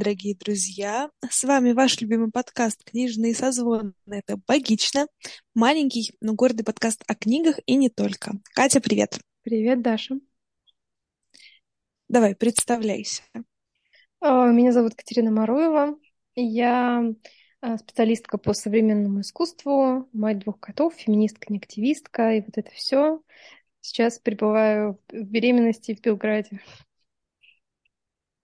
Дорогие друзья! С вами ваш любимый подкаст «Книжные созвоны». Это «Богично», маленький, но гордый подкаст о книгах и не только. Катя, привет! Привет, Даша. Давай, представляйся. А, меня зовут Катерина Маруева. Я а, специалистка по современному искусству, мать двух котов, феминистка, не активистка, и вот это все. Сейчас пребываю в беременности в Белграде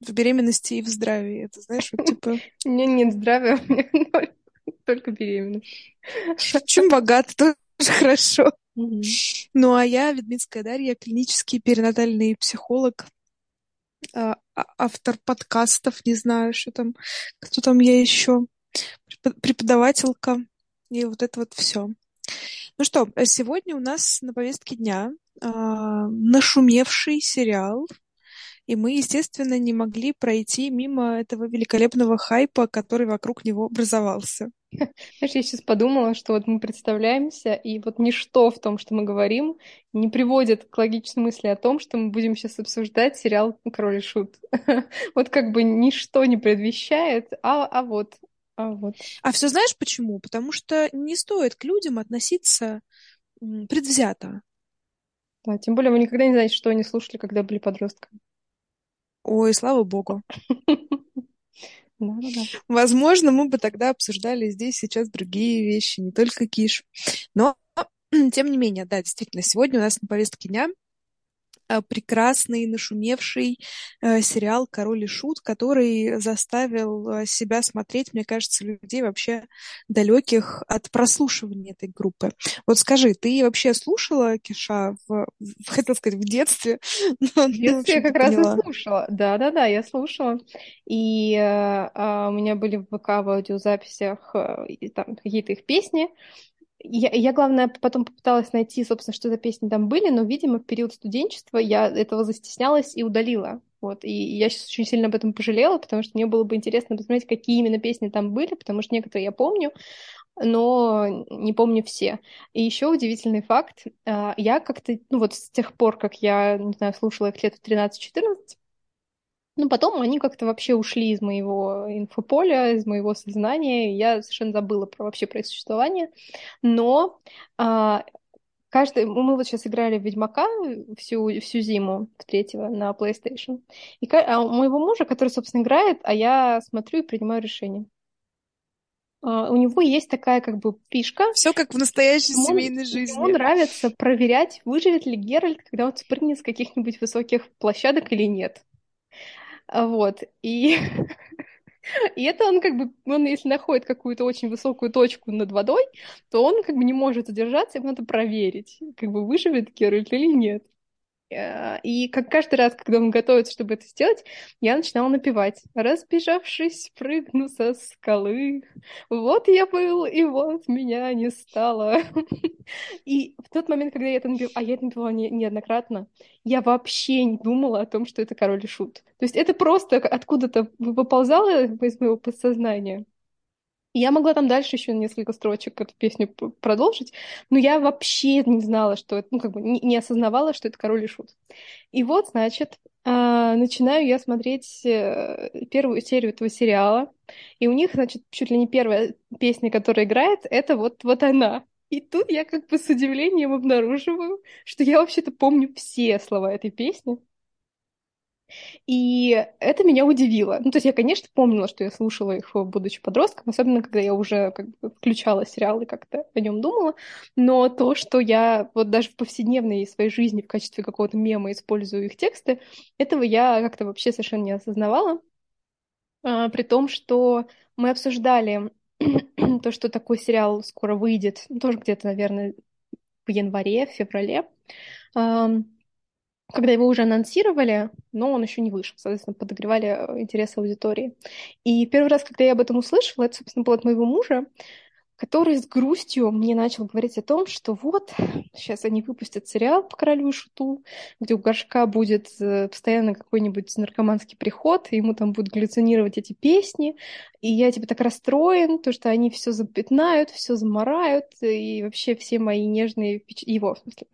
в беременности и в здравии. Это знаешь, вот типа... У меня нет здравия, у меня только беременность. Чем богат, тоже хорошо. Ну, а я, Ведминская Дарья, клинический перинатальный психолог, а, а, автор подкастов, не знаю, что там, кто там я еще, преподавателька, и вот это вот все. Ну что, сегодня у нас на повестке дня э, нашумевший сериал и мы, естественно, не могли пройти мимо этого великолепного хайпа, который вокруг него образовался. Знаешь, я сейчас подумала, что вот мы представляемся, и вот ничто в том, что мы говорим, не приводит к логичной мысли о том, что мы будем сейчас обсуждать сериал «Король и Шут». Вот как бы ничто не предвещает, а, а вот, а вот. А все знаешь почему? Потому что не стоит к людям относиться предвзято. Да, тем более вы никогда не знаете, что они слушали, когда были подростками. Ой, слава богу. Возможно, мы бы тогда обсуждали здесь сейчас другие вещи, не только киш. Но, тем не менее, да, действительно, сегодня у нас на повестке дня прекрасный, нашумевший э, сериал «Король и Шут», который заставил э, себя смотреть, мне кажется, людей вообще далеких от прослушивания этой группы. Вот скажи, ты вообще слушала Киша, в, хотел сказать, в детстве? В детстве я как раз и слушала. Да-да-да, я слушала. И э, э, у меня были в ВК в аудиозаписях э, там какие-то их песни, я, я, главное, потом попыталась найти, собственно, что за песни там были, но, видимо, в период студенчества я этого застеснялась и удалила. Вот. И я сейчас очень сильно об этом пожалела, потому что мне было бы интересно посмотреть, какие именно песни там были, потому что некоторые я помню, но не помню все. И еще удивительный факт. А, я как-то, ну вот с тех пор, как я, не знаю, слушала их лет в 13-14, ну, потом они как-то вообще ушли из моего инфополя, из моего сознания. И я совершенно забыла про вообще про их существование. Но а, каждый... Мы вот сейчас играли в Ведьмака всю, всю зиму, в третьего, на PlayStation. И а у моего мужа, который, собственно, играет, а я смотрю и принимаю решение. Uh, у него есть такая как бы фишка. Все как в настоящей ему, семейной жизни. Ему нравится проверять, выживет ли Геральт, когда он спрыгнет с каких-нибудь высоких площадок или нет. Вот. И... И это он как бы, он если находит какую-то очень высокую точку над водой, то он как бы не может удержаться, ему надо проверить, как бы выживет Геральт или нет. Э, и как каждый раз, когда он готовится, чтобы это сделать, я начинала напевать. Разбежавшись, прыгну со скалы. Вот я был, и вот меня не стало. И в тот момент, когда я это напевала, а я это напевала не, неоднократно, я вообще не думала о том, что это король и шут. То есть это просто откуда-то выползало из моего подсознания. Я могла там дальше еще несколько строчек эту песню продолжить, но я вообще не знала, что это, ну, как бы не, осознавала, что это король и шут. И вот, значит, а, начинаю я смотреть э, первую серию этого сериала, и у них, значит, чуть ли не первая песня, которая играет, это вот, вот она. И тут я как бы с удивлением обнаруживаю, что я вообще-то помню все слова этой песни. И это меня удивило. Ну, то есть я, конечно, помнила, что я слушала их, будучи подростком, особенно когда я уже как бы включала сериал и как-то о нем думала. Но то, что я вот даже в повседневной своей жизни в качестве какого-то мема использую их тексты, этого я как-то вообще совершенно не осознавала. А, при том, что мы обсуждали то, что такой сериал скоро выйдет, тоже где-то, наверное, в январе, в феврале когда его уже анонсировали, но он еще не вышел, соответственно, подогревали э, интерес аудитории. И первый раз, когда я об этом услышала, это, собственно, было от моего мужа, который с грустью мне начал говорить о том, что вот, сейчас они выпустят сериал по королю и шуту, где у Горшка будет э, постоянно какой-нибудь наркоманский приход, и ему там будут галлюцинировать эти песни, и я типа так расстроен, то, что они все запятнают, все заморают, и вообще все мои нежные, его, в смысле,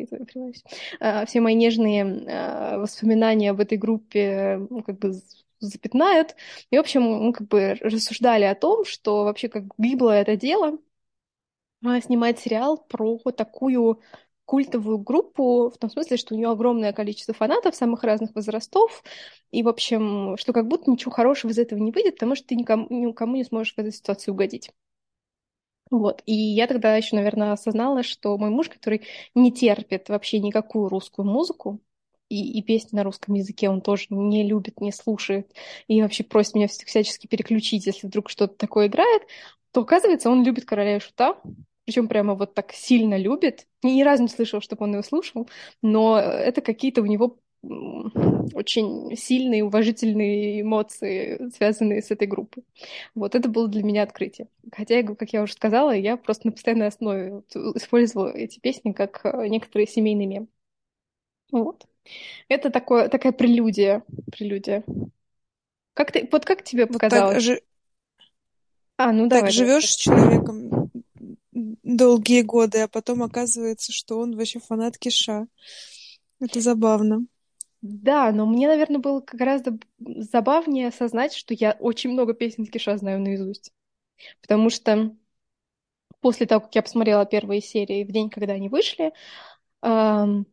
я все мои нежные а, воспоминания об этой группе, ну, как бы запятнают. И, в общем, мы как бы рассуждали о том, что вообще как гибло это дело а, снимать сериал про такую культовую группу, в том смысле, что у нее огромное количество фанатов самых разных возрастов, и, в общем, что как будто ничего хорошего из этого не выйдет, потому что ты никому, никому не сможешь в этой ситуации угодить. Вот. И я тогда еще, наверное, осознала, что мой муж, который не терпит вообще никакую русскую музыку, и, и песни на русском языке он тоже не любит, не слушает, и вообще просит меня всячески переключить, если вдруг что-то такое играет, то, оказывается, он любит «Короля и Шута», причем прямо вот так сильно любит. Ни разу не слышал, чтобы он его слушал, но это какие-то у него очень сильные, уважительные эмоции, связанные с этой группой. Вот это было для меня открытие. Хотя, как я уже сказала, я просто на постоянной основе использовала эти песни как э, некоторые семейные мем. Вот. Это такое, такая прелюдия. прелюдия. Как ты, вот как тебе вот показалось? Так, жи... А, ну так давай, живешь с человеком долгие годы, а потом оказывается, что он вообще фанат Киша. Это забавно. Да, но мне, наверное, было гораздо забавнее осознать, что я очень много песен Киша знаю наизусть. Потому что после того, как я посмотрела первые серии в день, когда они вышли, эм,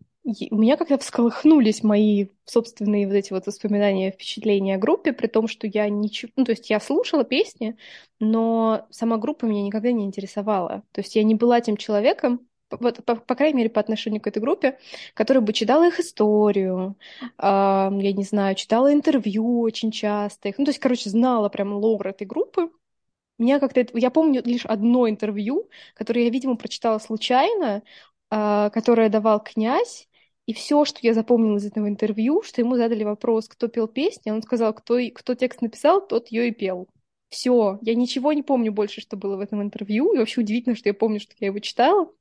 у меня как-то всколыхнулись мои собственные вот эти вот воспоминания, впечатления о группе, при том, что я ничего... Ну, то есть я слушала песни, но сама группа меня никогда не интересовала. То есть я не была тем человеком, вот, по, по крайней мере, по отношению к этой группе, который бы читала их историю, э, я не знаю, читала интервью очень часто. Их, ну, то есть, короче, знала прям лор этой группы. Меня как-то... Я помню лишь одно интервью, которое я, видимо, прочитала случайно, э, которое давал князь, и все, что я запомнила из этого интервью, что ему задали вопрос, кто пел песни, он сказал, кто, кто текст написал, тот ее и пел. Все, я ничего не помню больше, что было в этом интервью, и вообще удивительно, что я помню, что я его читала,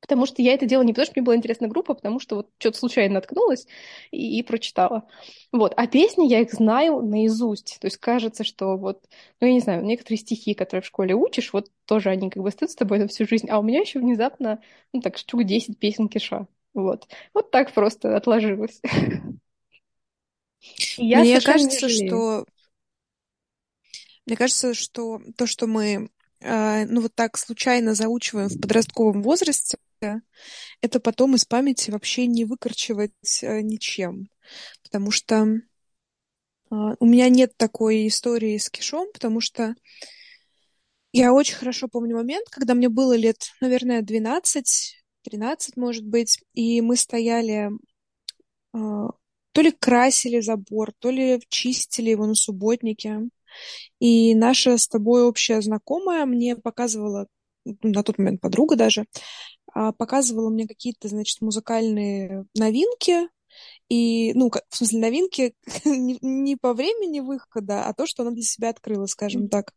потому что я это делала не потому, что мне была интересна группа, а потому что вот что-то случайно наткнулась и, и прочитала. Вот, а песни я их знаю наизусть, то есть кажется, что вот, ну я не знаю, некоторые стихи, которые в школе учишь, вот тоже они как бы стоят с тобой на всю жизнь, а у меня еще внезапно, ну так, штук 10 песен киша. Вот. Вот так просто отложилось. Я Мне кажется, что мне кажется, что то, что мы э, ну вот так случайно заучиваем в подростковом возрасте, это потом из памяти вообще не выкорчевать э, ничем. Потому что э, у меня нет такой истории с кишом, потому что я очень хорошо помню момент, когда мне было лет, наверное, 12, 13, может быть, и мы стояли, а, то ли красили забор, то ли чистили его на субботнике. И наша с тобой общая знакомая мне показывала, ну, на тот момент подруга даже, а, показывала мне какие-то, значит, музыкальные новинки, и, ну, в смысле, новинки не, не по времени выхода, а то, что она для себя открыла, скажем так.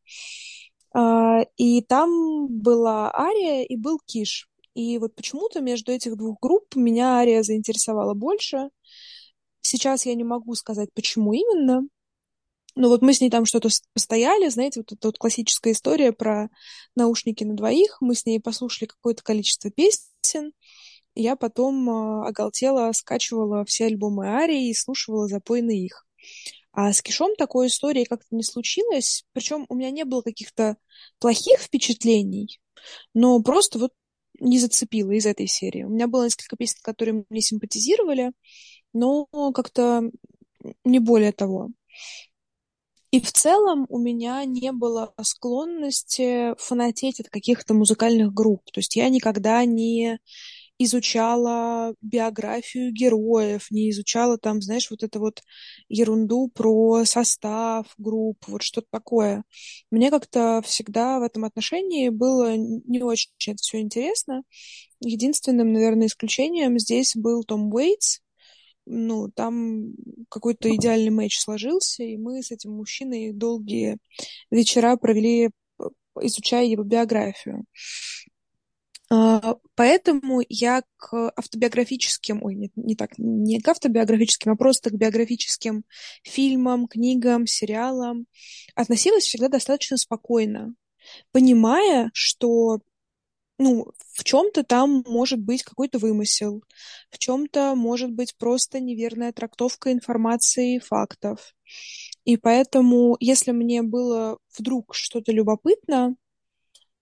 А, и там была Ария и был Киш. И вот почему-то между этих двух групп меня Ария заинтересовала больше. Сейчас я не могу сказать, почему именно. Но вот мы с ней там что-то постояли, знаете, вот эта вот классическая история про наушники на двоих. Мы с ней послушали какое-то количество песен. Я потом э, оголтела, скачивала все альбомы Арии и слушала запойны их. А с Кишом такой истории как-то не случилось. Причем у меня не было каких-то плохих впечатлений, но просто вот не зацепило из этой серии. У меня было несколько песен, которые мне симпатизировали, но как-то не более того. И в целом у меня не было склонности фанатеть от каких-то музыкальных групп. То есть я никогда не изучала биографию героев, не изучала там, знаешь, вот эту вот ерунду про состав групп, вот что-то такое. Мне как-то всегда в этом отношении было не очень это все интересно. Единственным, наверное, исключением здесь был Том Уэйтс. Ну, там какой-то идеальный матч сложился, и мы с этим мужчиной долгие вечера провели, изучая его биографию. А, поэтому я к автобиографическим, ой, нет, не так, не к автобиографическим, а просто к биографическим фильмам, книгам, сериалам относилась всегда достаточно спокойно, понимая, что ну, в чем-то там может быть какой-то вымысел, в чем-то может быть просто неверная трактовка информации и фактов. И поэтому, если мне было вдруг что-то любопытно,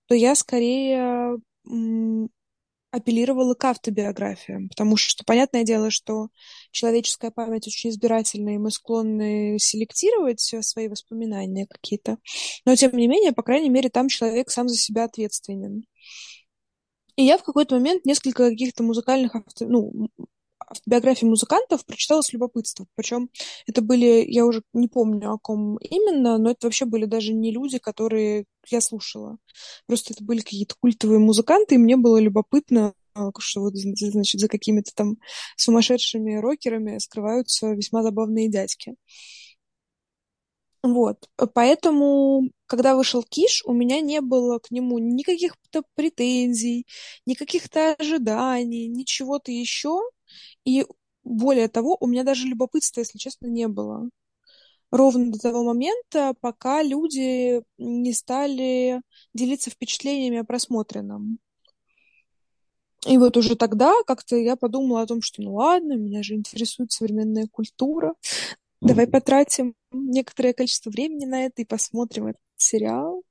то я скорее апеллировала к автобиографиям, потому что понятное дело, что человеческая память очень избирательна, и мы склонны селектировать свои воспоминания какие-то. Но, тем не менее, по крайней мере, там человек сам за себя ответственен. И я в какой-то момент несколько каких-то музыкальных авто... ну, автобиографий музыкантов прочитала с любопытством. Причем это были, я уже не помню, о ком именно, но это вообще были даже не люди, которые я слушала. Просто это были какие-то культовые музыканты, и мне было любопытно, а, что вот, значит, за какими-то там сумасшедшими рокерами скрываются весьма забавные дядьки. Вот. Поэтому, когда вышел Киш, у меня не было к нему никаких-то претензий, никаких-то ожиданий, ничего-то еще. И более того, у меня даже любопытства, если честно, не было. Ровно до того момента, пока люди не стали делиться впечатлениями о просмотренном. И вот уже тогда как-то я подумала о том, что ну ладно, меня же интересует современная культура. Давай потратим некоторое количество времени на это и посмотрим этот сериал.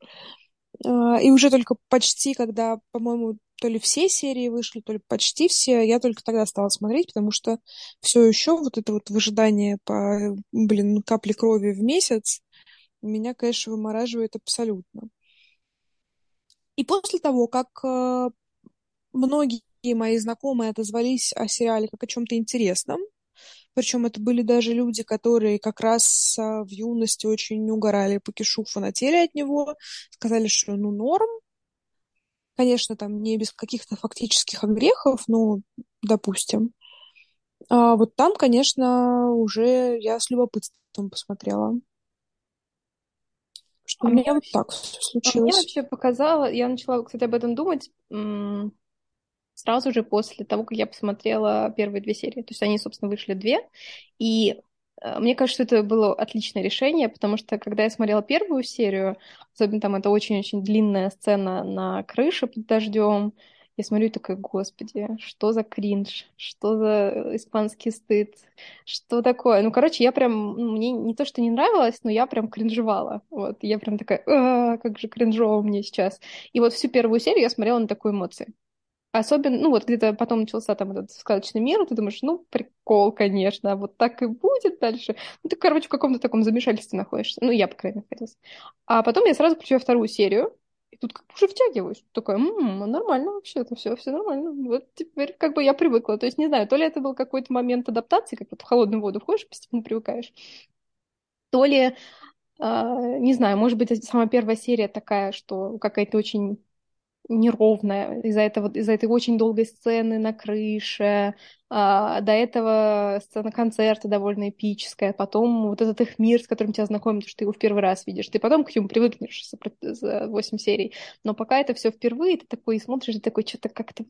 А, и уже только почти, когда, по-моему, то ли все серии вышли, то ли почти все, я только тогда стала смотреть, потому что все еще вот это вот выжидание по, блин, капли крови в месяц меня, конечно, вымораживает абсолютно. И после того, как э, многие мои знакомые отозвались о сериале как о чем-то интересном, причем это были даже люди, которые как раз а, в юности очень угорали по кишу, фанатели от него, сказали, что ну норм. Конечно, там не без каких-то фактических огрехов, но допустим. А вот там, конечно, уже я с любопытством посмотрела. Что а у меня вот так случилось. А мне вообще показало, я начала, кстати, об этом думать, сразу же после того, как я посмотрела первые две серии. То есть они, собственно, вышли две. И мне кажется, что это было отличное решение, потому что когда я смотрела первую серию, особенно там это очень-очень длинная сцена на крыше под дождем, я смотрю и такая, господи, что за кринж, что за испанский стыд, что такое? Ну, короче, я прям, ну, мне не то, что не нравилось, но я прям кринжевала. Вот, я прям такая, а, как же кринжово мне сейчас. И вот всю первую серию я смотрела на такой эмоции. Особенно, ну вот где-то потом начался там этот сказочный мир, ты думаешь, ну, прикол, конечно, вот так и будет дальше. Ну, ты, короче, в каком-то таком замешательстве находишься. Ну, я, по крайней мере, находилась. А потом я сразу включаю вторую серию, и тут как бы уже втягиваюсь. Такая, м-м, нормально вообще, это все, все нормально. Вот теперь как бы я привыкла. То есть, не знаю, то ли это был какой-то момент адаптации, как вот в холодную воду входишь, постепенно привыкаешь, то ли, э, не знаю, может быть, самая первая серия такая, что какая-то очень неровная из-за этого, из-за этой очень долгой сцены на крыше, а, до этого сцена концерта довольно эпическая, потом вот этот их мир, с которым тебя знакомят, что ты его в первый раз видишь, ты потом к нему привыкнешь за 8 серий, но пока это все впервые, ты такой смотришь, и такой, что-то как-то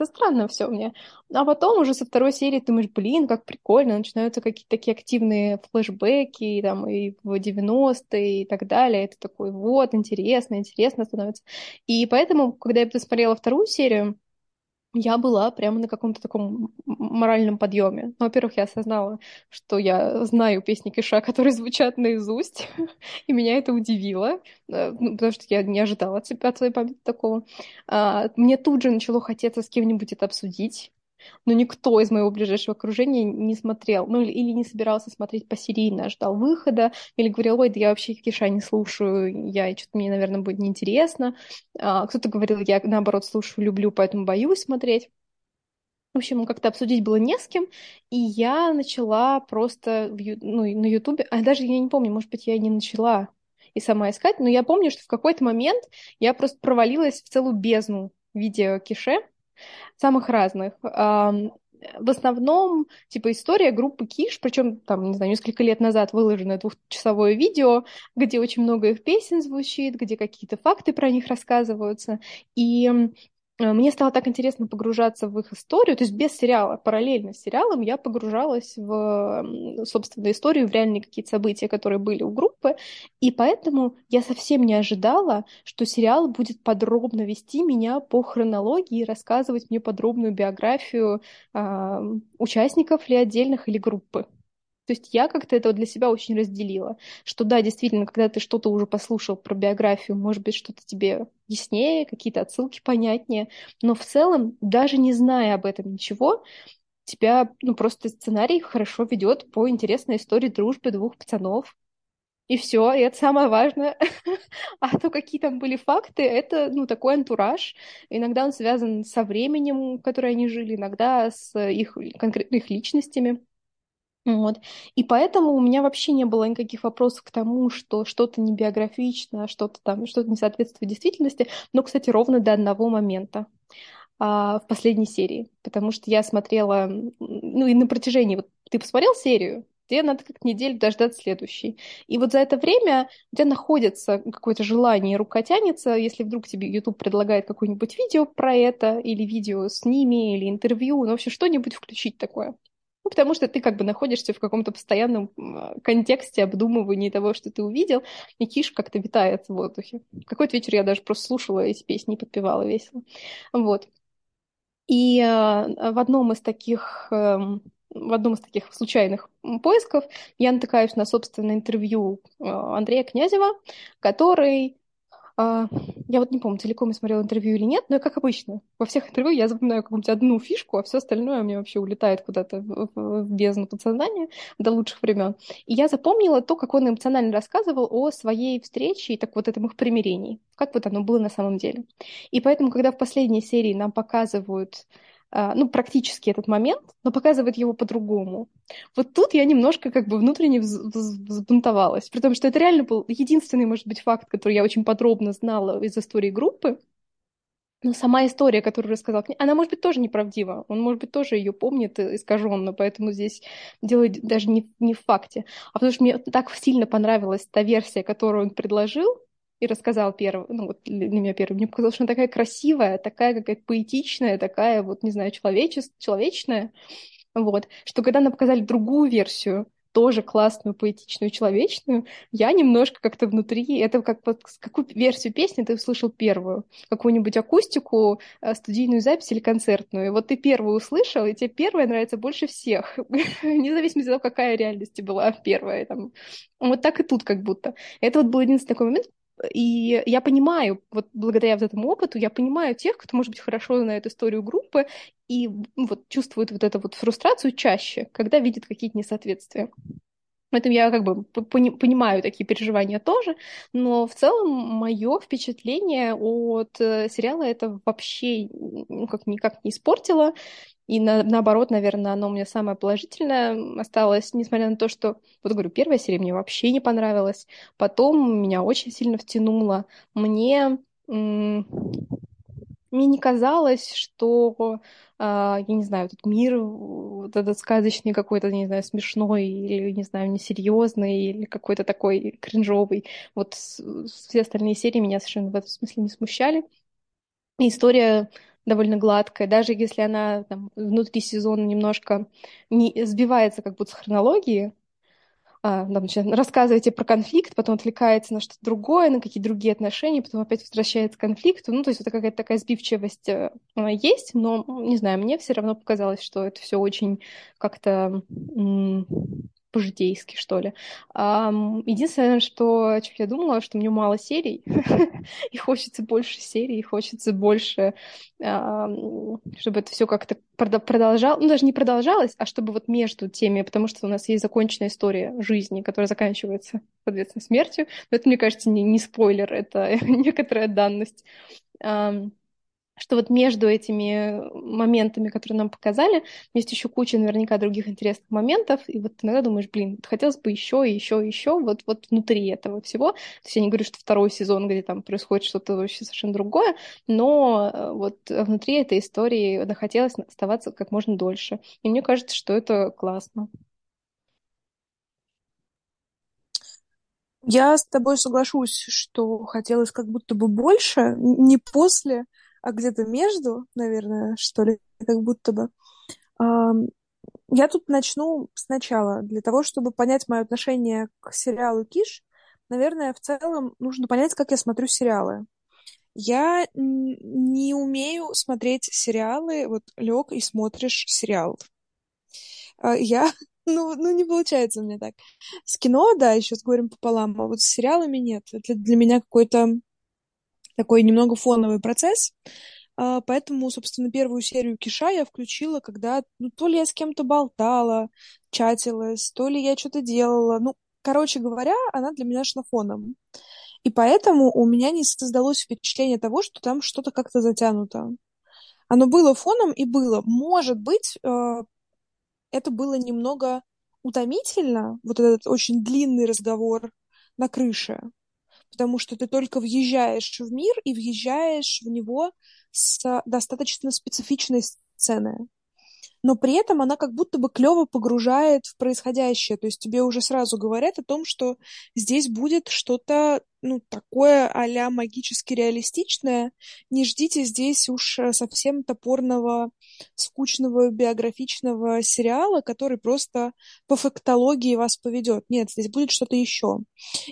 это странно все мне. А потом уже со второй серии ты думаешь, блин, как прикольно, начинаются какие-то такие активные флешбеки, там, и в 90-е и так далее. Это такой, вот, интересно, интересно становится. И поэтому, когда я посмотрела вторую серию, я была прямо на каком-то таком моральном подъеме. Ну, во-первых, я осознала, что я знаю песни Киша, которые звучат наизусть, и меня это удивило, э, ну, потому что я не ожидала от себя от своей памяти такого. А, мне тут же начало хотеться с кем-нибудь это обсудить, но никто из моего ближайшего окружения не смотрел, ну или, не собирался смотреть посерийно, ждал выхода, или говорил, ой, да я вообще Киша не слушаю, я что-то мне, наверное, будет неинтересно. А, кто-то говорил, я наоборот слушаю, люблю, поэтому боюсь смотреть. В общем, как-то обсудить было не с кем, и я начала просто в, ну, на Ютубе, а даже я не помню, может быть, я и не начала и сама искать, но я помню, что в какой-то момент я просто провалилась в целую бездну видео Кише, самых разных. В основном, типа, история группы Киш, причем там, не знаю, несколько лет назад выложено двухчасовое видео, где очень много их песен звучит, где какие-то факты про них рассказываются. И мне стало так интересно погружаться в их историю, то есть без сериала, параллельно с сериалом я погружалась в, собственно, историю, в реальные какие-то события, которые были у группы, и поэтому я совсем не ожидала, что сериал будет подробно вести меня по хронологии, рассказывать мне подробную биографию э, участников ли отдельных или группы. То есть я как-то это для себя очень разделила, что да, действительно, когда ты что-то уже послушал про биографию, может быть, что-то тебе яснее, какие-то отсылки понятнее, но в целом, даже не зная об этом ничего, тебя, ну, просто сценарий хорошо ведет по интересной истории дружбы двух пацанов, и все, и это самое важное. а то, какие там были факты, это, ну, такой антураж. Иногда он связан со временем, в которое они жили, иногда с их конкретными личностями. Вот. И поэтому у меня вообще не было никаких вопросов к тому, что что-то не биографично, что-то там, что-то не соответствует действительности. Но, кстати, ровно до одного момента а, в последней серии. Потому что я смотрела, ну и на протяжении... Вот ты посмотрел серию? Тебе надо как неделю дождаться следующей. И вот за это время у тебя находится какое-то желание, рука тянется, если вдруг тебе YouTube предлагает какое-нибудь видео про это, или видео с ними, или интервью, ну вообще что-нибудь включить такое. Потому что ты как бы находишься в каком-то постоянном контексте обдумывания того, что ты увидел, и киш как-то витает в воздухе. Какой-то вечер я даже просто слушала эти песни и подпевала весело. Вот. И э, в одном из таких э, в одном из таких случайных поисков я натыкаюсь на собственное интервью э, Андрея Князева, который я вот не помню, целиком я смотрела интервью или нет, но как обычно, во всех интервью я запоминаю какую-нибудь одну фишку, а все остальное у меня вообще улетает куда-то в, бездну подсознания до лучших времен. И я запомнила то, как он эмоционально рассказывал о своей встрече и так вот этом их примирении, как вот оно было на самом деле. И поэтому, когда в последней серии нам показывают а, ну, практически этот момент, но показывает его по-другому. Вот тут я немножко как бы внутренне взбунтовалась, при том, что это реально был единственный, может быть, факт, который я очень подробно знала из истории группы, но сама история, которую рассказал, она, может быть, тоже неправдива. Он, может быть, тоже ее помнит искаженно, поэтому здесь дело даже не, не в факте. А потому что мне так сильно понравилась та версия, которую он предложил, и рассказал первый, ну вот для меня первый, мне показалось, что она такая красивая, такая какая-то поэтичная, такая вот, не знаю, человечес... человечная, вот, что когда нам показали другую версию, тоже классную, поэтичную, человечную, я немножко как-то внутри, это как вот какую версию песни ты услышал первую? Какую-нибудь акустику, э, студийную запись или концертную? И вот ты первую услышал, и тебе первая нравится больше всех, вне зависимости от того, какая реальность была первая. Там. Вот так и тут как будто. Это вот был единственный такой момент, и я понимаю, вот благодаря вот этому опыту, я понимаю тех, кто, может быть, хорошо знает историю группы и вот чувствует вот эту вот фрустрацию чаще, когда видит какие-то несоответствия. Поэтому я как бы понимаю такие переживания тоже, но в целом мое впечатление от э, сериала это вообще ну, как никак не испортило. И на, наоборот, наверное, оно у меня самое положительное осталось, несмотря на то, что, вот говорю, первая серия мне вообще не понравилась. Потом меня очень сильно втянуло. Мне мне не казалось, что, а, я не знаю, этот мир, вот этот сказочный какой-то, не знаю, смешной или, не знаю, несерьезный или какой-то такой кринжовый. Вот все остальные серии меня совершенно в этом смысле не смущали. История довольно гладкая, даже если она там, внутри сезона немножко не сбивается как будто с хронологии, там, рассказываете про конфликт, потом отвлекается на что-то другое, на какие-то другие отношения, потом опять возвращается к конфликту. Ну, то есть вот какая-то такая сбивчивость э, есть, но, не знаю, мне все равно показалось, что это все очень как-то по-житейски, что ли. Единственное, что, о чем я думала, что мне мало серий, и хочется больше серий, и хочется больше, чтобы это все как-то продолжалось, ну, даже не продолжалось, а чтобы вот между теми, потому что у нас есть законченная история жизни, которая заканчивается, соответственно, смертью, но это, мне кажется, не, не спойлер, это некоторая данность что вот между этими моментами, которые нам показали, есть еще куча наверняка других интересных моментов, и вот иногда думаешь, блин, хотелось бы еще, еще, еще, вот, вот внутри этого всего. То есть я не говорю, что второй сезон, где там происходит что-то вообще совершенно другое, но э, вот внутри этой истории хотелось оставаться как можно дольше. И мне кажется, что это классно. Я с тобой соглашусь, что хотелось как будто бы больше, не после, а где-то между, наверное, что ли, как будто бы. Я тут начну сначала. Для того, чтобы понять мое отношение к сериалу «Киш», наверное, в целом нужно понять, как я смотрю сериалы. Я не умею смотреть сериалы. Вот лег и смотришь сериал. А, я Ну, ну, не получается у меня так. С кино, да, еще с горем пополам, а вот с сериалами нет. Это для меня какой-то такой немного фоновый процесс. А, поэтому, собственно, первую серию Киша я включила, когда ну, то ли я с кем-то болтала, чатилась, то ли я что-то делала. Ну, короче говоря, она для меня шла фоном. И поэтому у меня не создалось впечатление того, что там что-то как-то затянуто. Оно было фоном и было. Может быть, э, это было немного утомительно, вот этот очень длинный разговор на крыше, потому что ты только въезжаешь в мир и въезжаешь в него с достаточно специфичной сцены но при этом она как будто бы клево погружает в происходящее. То есть тебе уже сразу говорят о том, что здесь будет что-то ну, такое а магически реалистичное. Не ждите здесь уж э, совсем топорного, скучного биографичного сериала, который просто по фактологии вас поведет. Нет, здесь будет что-то еще.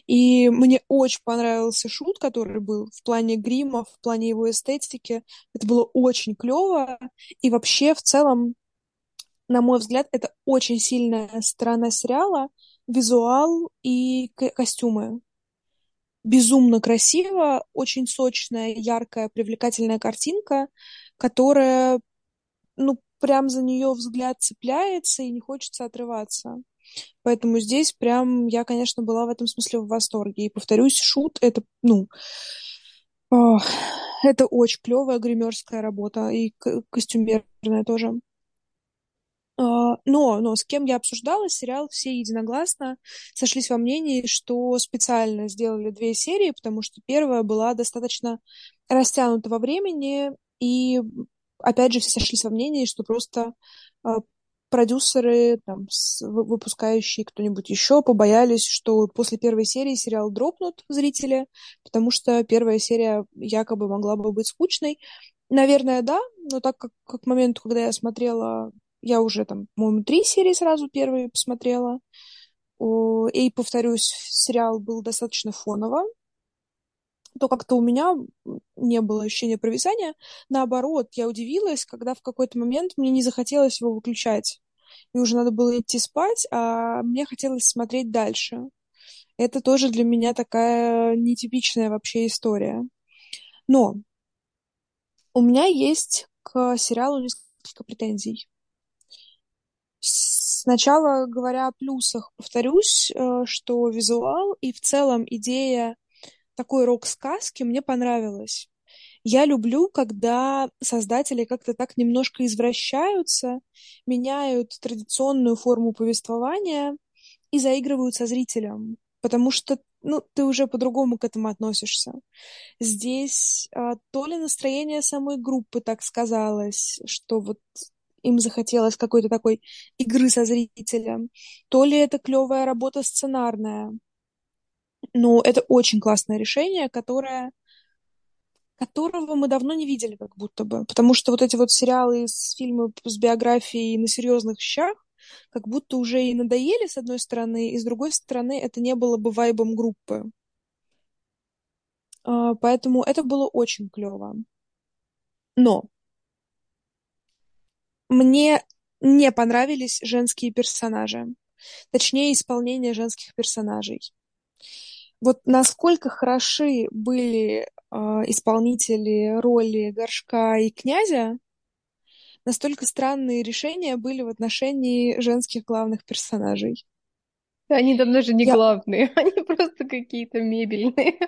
И мне очень понравился шут, который был в плане грима, в плане его эстетики. Это было очень клево. И вообще, в целом, на мой взгляд, это очень сильная сторона сериала, визуал и костюмы. Безумно красиво, очень сочная, яркая, привлекательная картинка, которая, ну, прям за нее взгляд цепляется и не хочется отрываться. Поэтому здесь прям я, конечно, была в этом смысле в восторге. И повторюсь, шут это, ну, это очень клевая гримерская работа и костюмерная тоже. А, но, но с кем я обсуждала сериал, все единогласно сошлись во мнении, что специально сделали две серии, потому что первая была достаточно растянута во времени, и опять же все сошлись во мнении, что просто а, продюсеры, там, выпускающие кто-нибудь еще побоялись, что после первой серии сериал дропнут зрители, потому что первая серия якобы могла бы быть скучной. Наверное, да, но так как, как к моменту, когда я смотрела я уже там, по-моему, три серии сразу первые посмотрела. И, повторюсь, сериал был достаточно фоново, то как-то у меня не было ощущения провисания. Наоборот, я удивилась, когда в какой-то момент мне не захотелось его выключать. И уже надо было идти спать, а мне хотелось смотреть дальше. Это тоже для меня такая нетипичная вообще история. Но у меня есть к сериалу несколько претензий. Сначала говоря о плюсах, повторюсь, э, что визуал и в целом идея такой рок-сказки мне понравилась. Я люблю, когда создатели как-то так немножко извращаются, меняют традиционную форму повествования и заигрывают со зрителем, потому что ну, ты уже по-другому к этому относишься. Здесь а, то ли настроение самой группы так сказалось, что вот им захотелось какой-то такой игры со зрителем, то ли это клевая работа сценарная. Но это очень классное решение, которое которого мы давно не видели как будто бы. Потому что вот эти вот сериалы с фильмы с биографией на серьезных вещах как будто уже и надоели с одной стороны, и с другой стороны это не было бы вайбом группы. А, поэтому это было очень клево. Но мне не понравились женские персонажи. Точнее, исполнение женских персонажей. Вот насколько хороши были э, исполнители роли Горшка и Князя, настолько странные решения были в отношении женских главных персонажей. Они там даже не я... главные, они просто какие-то мебельные.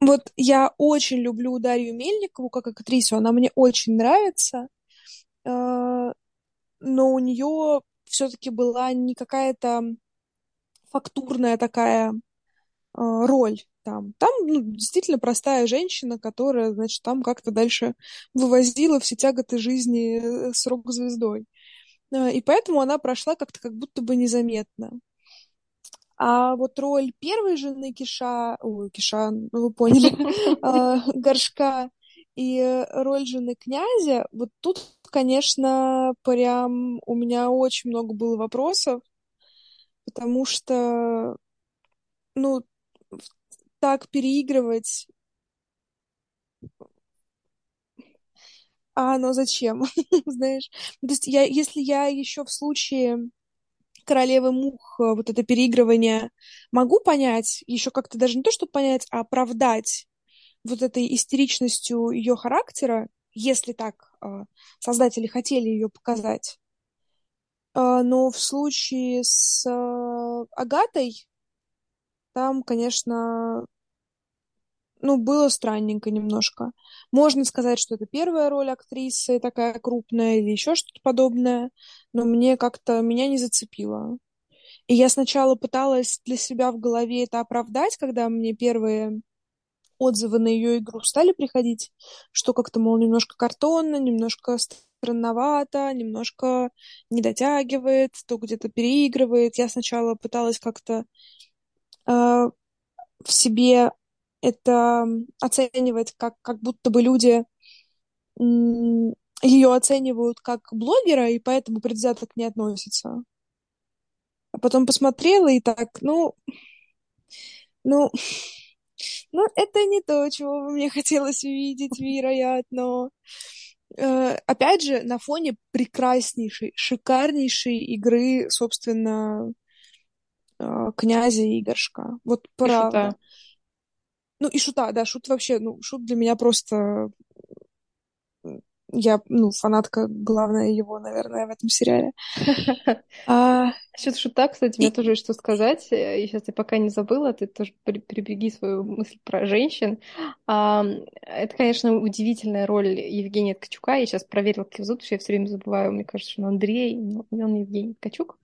Вот я очень люблю Дарью Мельникову как актрису, она мне очень нравится. Э, но у нее все-таки была не какая-то фактурная такая э, роль там. Там ну, действительно простая женщина, которая, значит, там как-то дальше вывозила все тяготы жизни э, с рок-звездой. И поэтому она прошла как-то как будто бы незаметно. А вот роль первой жены Киша, ой, Киша, ну вы поняли, Горшка, и роль жены князя, вот тут конечно, прям у меня очень много было вопросов, потому что, ну, так переигрывать. А, но зачем? Знаешь, то есть я, если я еще в случае королевы мух, э, вот это переигрывание, могу понять, еще как-то даже не то, чтобы понять, а оправдать вот этой истеричностью ее характера, если так создатели хотели ее показать. Э, но в случае с Агатой там, конечно, ну, было странненько немножко. Можно сказать, что это первая роль актрисы такая крупная или еще что-то подобное, но мне как-то меня не зацепило. И я сначала пыталась для себя в голове это оправдать, когда мне первые отзывы на ее игру стали приходить, что как-то, мол, немножко картонно, немножко странновато, немножко не дотягивает, то где-то переигрывает. Я сначала пыталась как-то э, в себе это оценивать как, как будто бы люди ее оценивают как блогера, и поэтому предвзято к ней относятся. А потом посмотрела и так, ну, ну, ну, это не то, чего бы мне хотелось увидеть, вероятно. Э, опять же, на фоне прекраснейшей, шикарнейшей игры, собственно, э, князя Игоршка. Вот правда. Ну, и Шута, да, Шут вообще, ну, Шут для меня просто... Я, ну, фанатка главная его, наверное, в этом сериале. А... Насчет Шута, кстати, мне тоже есть что сказать. И сейчас я пока не забыла, ты тоже прибеги свою мысль про женщин. А, это, конечно, удивительная роль Евгения Ткачука. Я сейчас проверила, как его зовут, потому что я все время забываю. Мне кажется, что он Андрей, но он Евгений Ткачук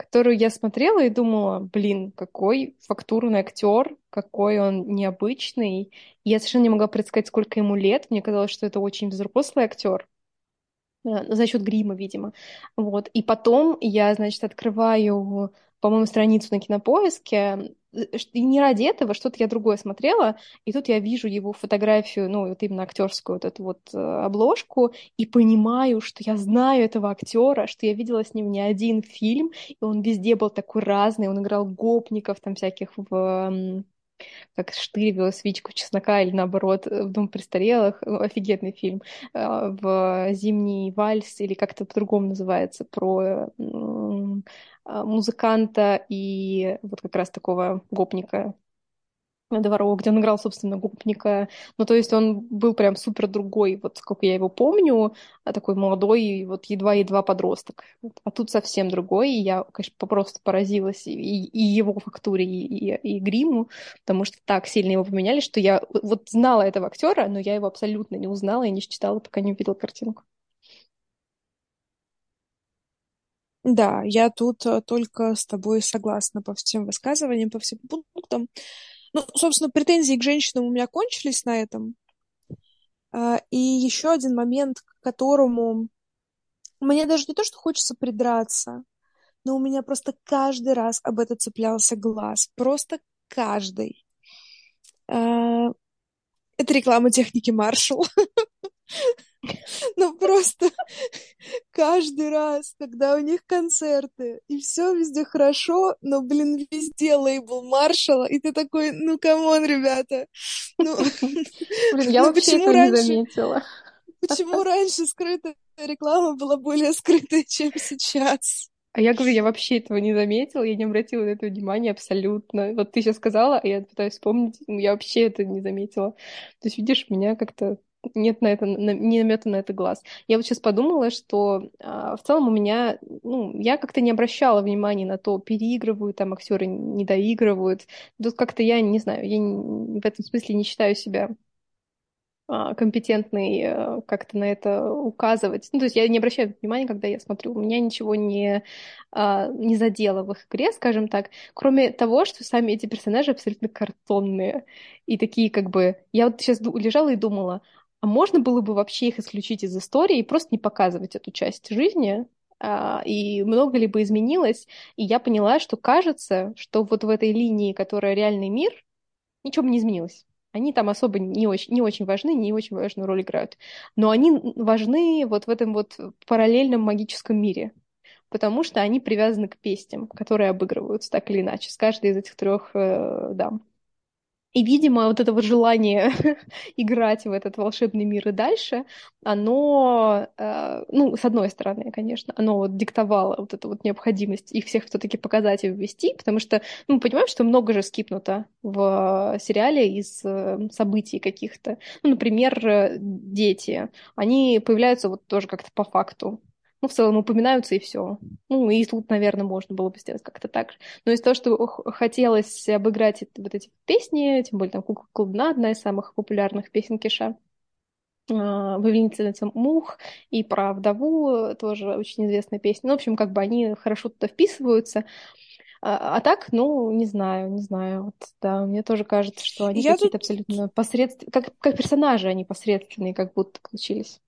которую я смотрела и думала, блин, какой фактурный актер, какой он необычный. Я совершенно не могла предсказать, сколько ему лет. Мне казалось, что это очень взрослый актер. Э, за счет грима, видимо. Вот. И потом я, значит, открываю, по-моему, страницу на кинопоиске, Э, и не ради этого, что-то я другое смотрела, и тут я вижу его фотографию, ну, вот именно актерскую вот эту вот э, обложку, и понимаю, что я знаю этого актера, что я видела с ним не один фильм, и он везде был такой разный, он играл гопников там всяких в как штырь свечку чеснока или наоборот в Дом престарелых, ну, офигенный фильм, э, в Зимний вальс или как-то по-другому называется, про музыканта и вот как раз такого гопника дворового, где он играл, собственно, гопника. Ну, то есть он был прям супер другой, вот сколько я его помню, а такой молодой, вот едва-едва подросток. А тут совсем другой, и я, конечно, просто поразилась и, и его фактуре, и, и, и гриму, потому что так сильно его поменяли, что я вот знала этого актера, но я его абсолютно не узнала и не читала, пока не увидела картинку. Да, я тут э, только с тобой согласна по всем высказываниям, по всем пунктам. Ну, собственно, претензии к женщинам у меня кончились на этом. А, и еще один момент, к которому мне даже не то, что хочется придраться, но у меня просто каждый раз об это цеплялся глаз. Просто каждый. А, это реклама техники Маршалл. Ну просто каждый раз, когда у них концерты, и все везде хорошо, но, блин, везде лейбл Marshall'а, и ты такой, ну, come on, ребята. Ну, блин, я ну, вообще это не заметила. Почему раньше скрытая реклама была более скрытая, чем сейчас? А я говорю, я вообще этого не заметила, я не обратила на это внимания абсолютно. Вот ты сейчас сказала, а я пытаюсь вспомнить, я вообще это не заметила. То есть, видишь, меня как-то нет на это, на, не намета на это глаз. Я вот сейчас подумала, что а, в целом у меня, ну, я как-то не обращала внимания на то, переигрывают там актеры, не доигрывают. Тут как-то я не знаю, я не, в этом смысле не считаю себя а, компетентный э, как-то на это указывать. Ну, то есть я не обращаю внимания, когда я смотрю, у меня ничего не, а, не задело в их игре, скажем так, кроме того, что сами эти персонажи абсолютно картонные и такие как бы... Я вот сейчас лежала и думала, а можно было бы вообще их исключить из истории и просто не показывать эту часть жизни, а, и много ли бы изменилось, и я поняла, что кажется, что вот в этой линии, которая реальный мир, ничего бы не изменилось. Они там особо не очень, не очень важны, не очень важную роль играют. Но они важны вот в этом вот параллельном магическом мире, потому что они привязаны к песням, которые обыгрываются так или иначе с каждой из этих трех э, дам. И, видимо, вот это вот желание играть в этот волшебный мир и дальше, оно, э, ну, с одной стороны, конечно, оно вот диктовало вот эту вот необходимость их всех все-таки показать и ввести, потому что, ну, мы понимаем, что много же скипнуто в сериале из э, событий каких-то. Ну, например, э, дети, они появляются вот тоже как-то по факту ну, в целом упоминаются и все. Ну, и тут, наверное, можно было бы сделать как-то так же. Но из того, что хотелось обыграть вот эти песни, тем более там «Кукла колдуна» одна из самых популярных песен Киша, «Повелительница мух» и про вдову тоже очень известная песня. Ну, в общем, как бы они хорошо туда вписываются. А, а так, ну, не знаю, не знаю. Вот, да, мне тоже кажется, что они какие-то тут... абсолютно посредственные, как, как персонажи они посредственные, как будто получились.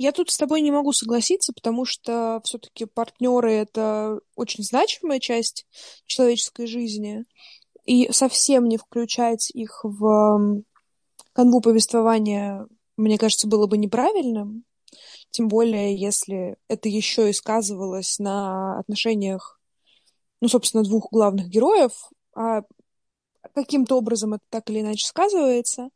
Я тут с тобой не могу согласиться, потому что все-таки партнеры это очень значимая часть человеческой жизни, и совсем не включать их в канву повествования, мне кажется, было бы неправильным. Тем более, если это еще и сказывалось на отношениях, ну, собственно, двух главных героев, а каким-то образом это так или иначе сказывается.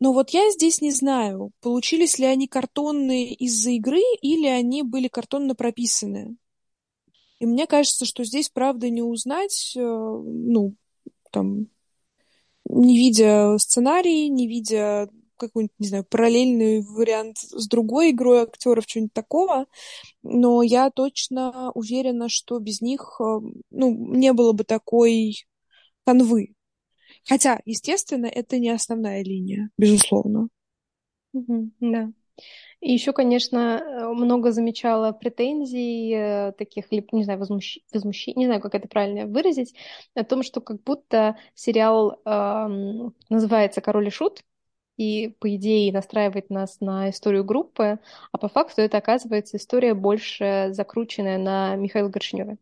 Но вот я здесь не знаю, получились ли они картонные из-за игры или они были картонно прописаны. И мне кажется, что здесь, правда, не узнать, э, ну, там, не видя сценарий, не видя какой-нибудь, не знаю, параллельный вариант с другой игрой актеров, что-нибудь такого. Но я точно уверена, что без них, э, ну, не было бы такой канвы. Хотя, естественно, это не основная линия, безусловно. Mm-hmm, да. И еще, конечно, много замечала претензий, э, таких, не знаю, возмущ... возмущений, не знаю, как это правильно выразить, о том, что как будто сериал э, называется «Король и шут», и, по идее, настраивает нас на историю группы, а по факту это оказывается история больше закрученная на Михаила Горшинева.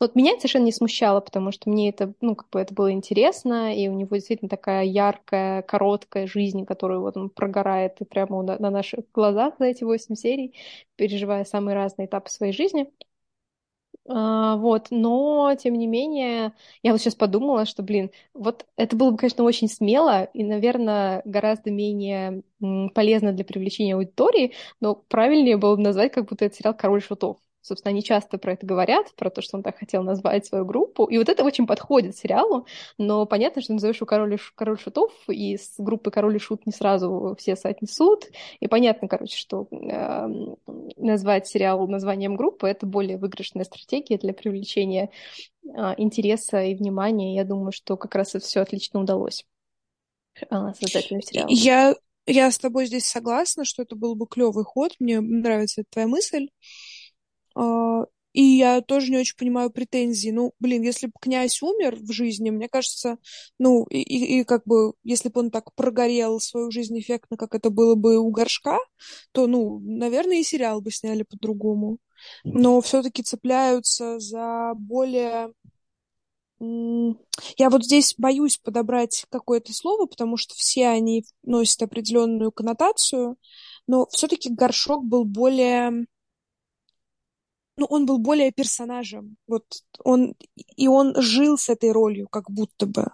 Вот меня это совершенно не смущало, потому что мне это, ну, как бы это было интересно, и у него действительно такая яркая, короткая жизнь, которую вот он прогорает прямо на, на наших глазах за эти восемь серий, переживая самые разные этапы своей жизни. А, вот, но, тем не менее, я вот сейчас подумала, что, блин, вот это было бы, конечно, очень смело и, наверное, гораздо менее полезно для привлечения аудитории, но правильнее было бы назвать, как будто это сериал «Король шутов». Собственно, они часто про это говорят, про то, что он так хотел назвать свою группу. И вот это очень подходит сериалу, но понятно, что назовешь его король, король шутов, и с группы король и шут не сразу все соотнесут. И понятно, короче, что э, назвать сериал названием группы — это более выигрышная стратегия для привлечения э, интереса и внимания. Я думаю, что как раз это все отлично удалось э, создателям сериала. Я, я с тобой здесь согласна, что это был бы клевый ход. Мне нравится твоя мысль. А, и я тоже не очень понимаю претензий. Ну, блин, если бы князь умер в жизни, мне кажется, ну, и, и, и как бы, если бы он так прогорел свою жизнь эффектно, как это было бы у Горшка, то, ну, наверное, и сериал бы сняли по-другому. Но все-таки цепляются за более... Я вот здесь боюсь подобрать какое-то слово, потому что все они носят определенную коннотацию, но все-таки Горшок был более ну, он был более персонажем. Вот он, и он жил с этой ролью, как будто бы.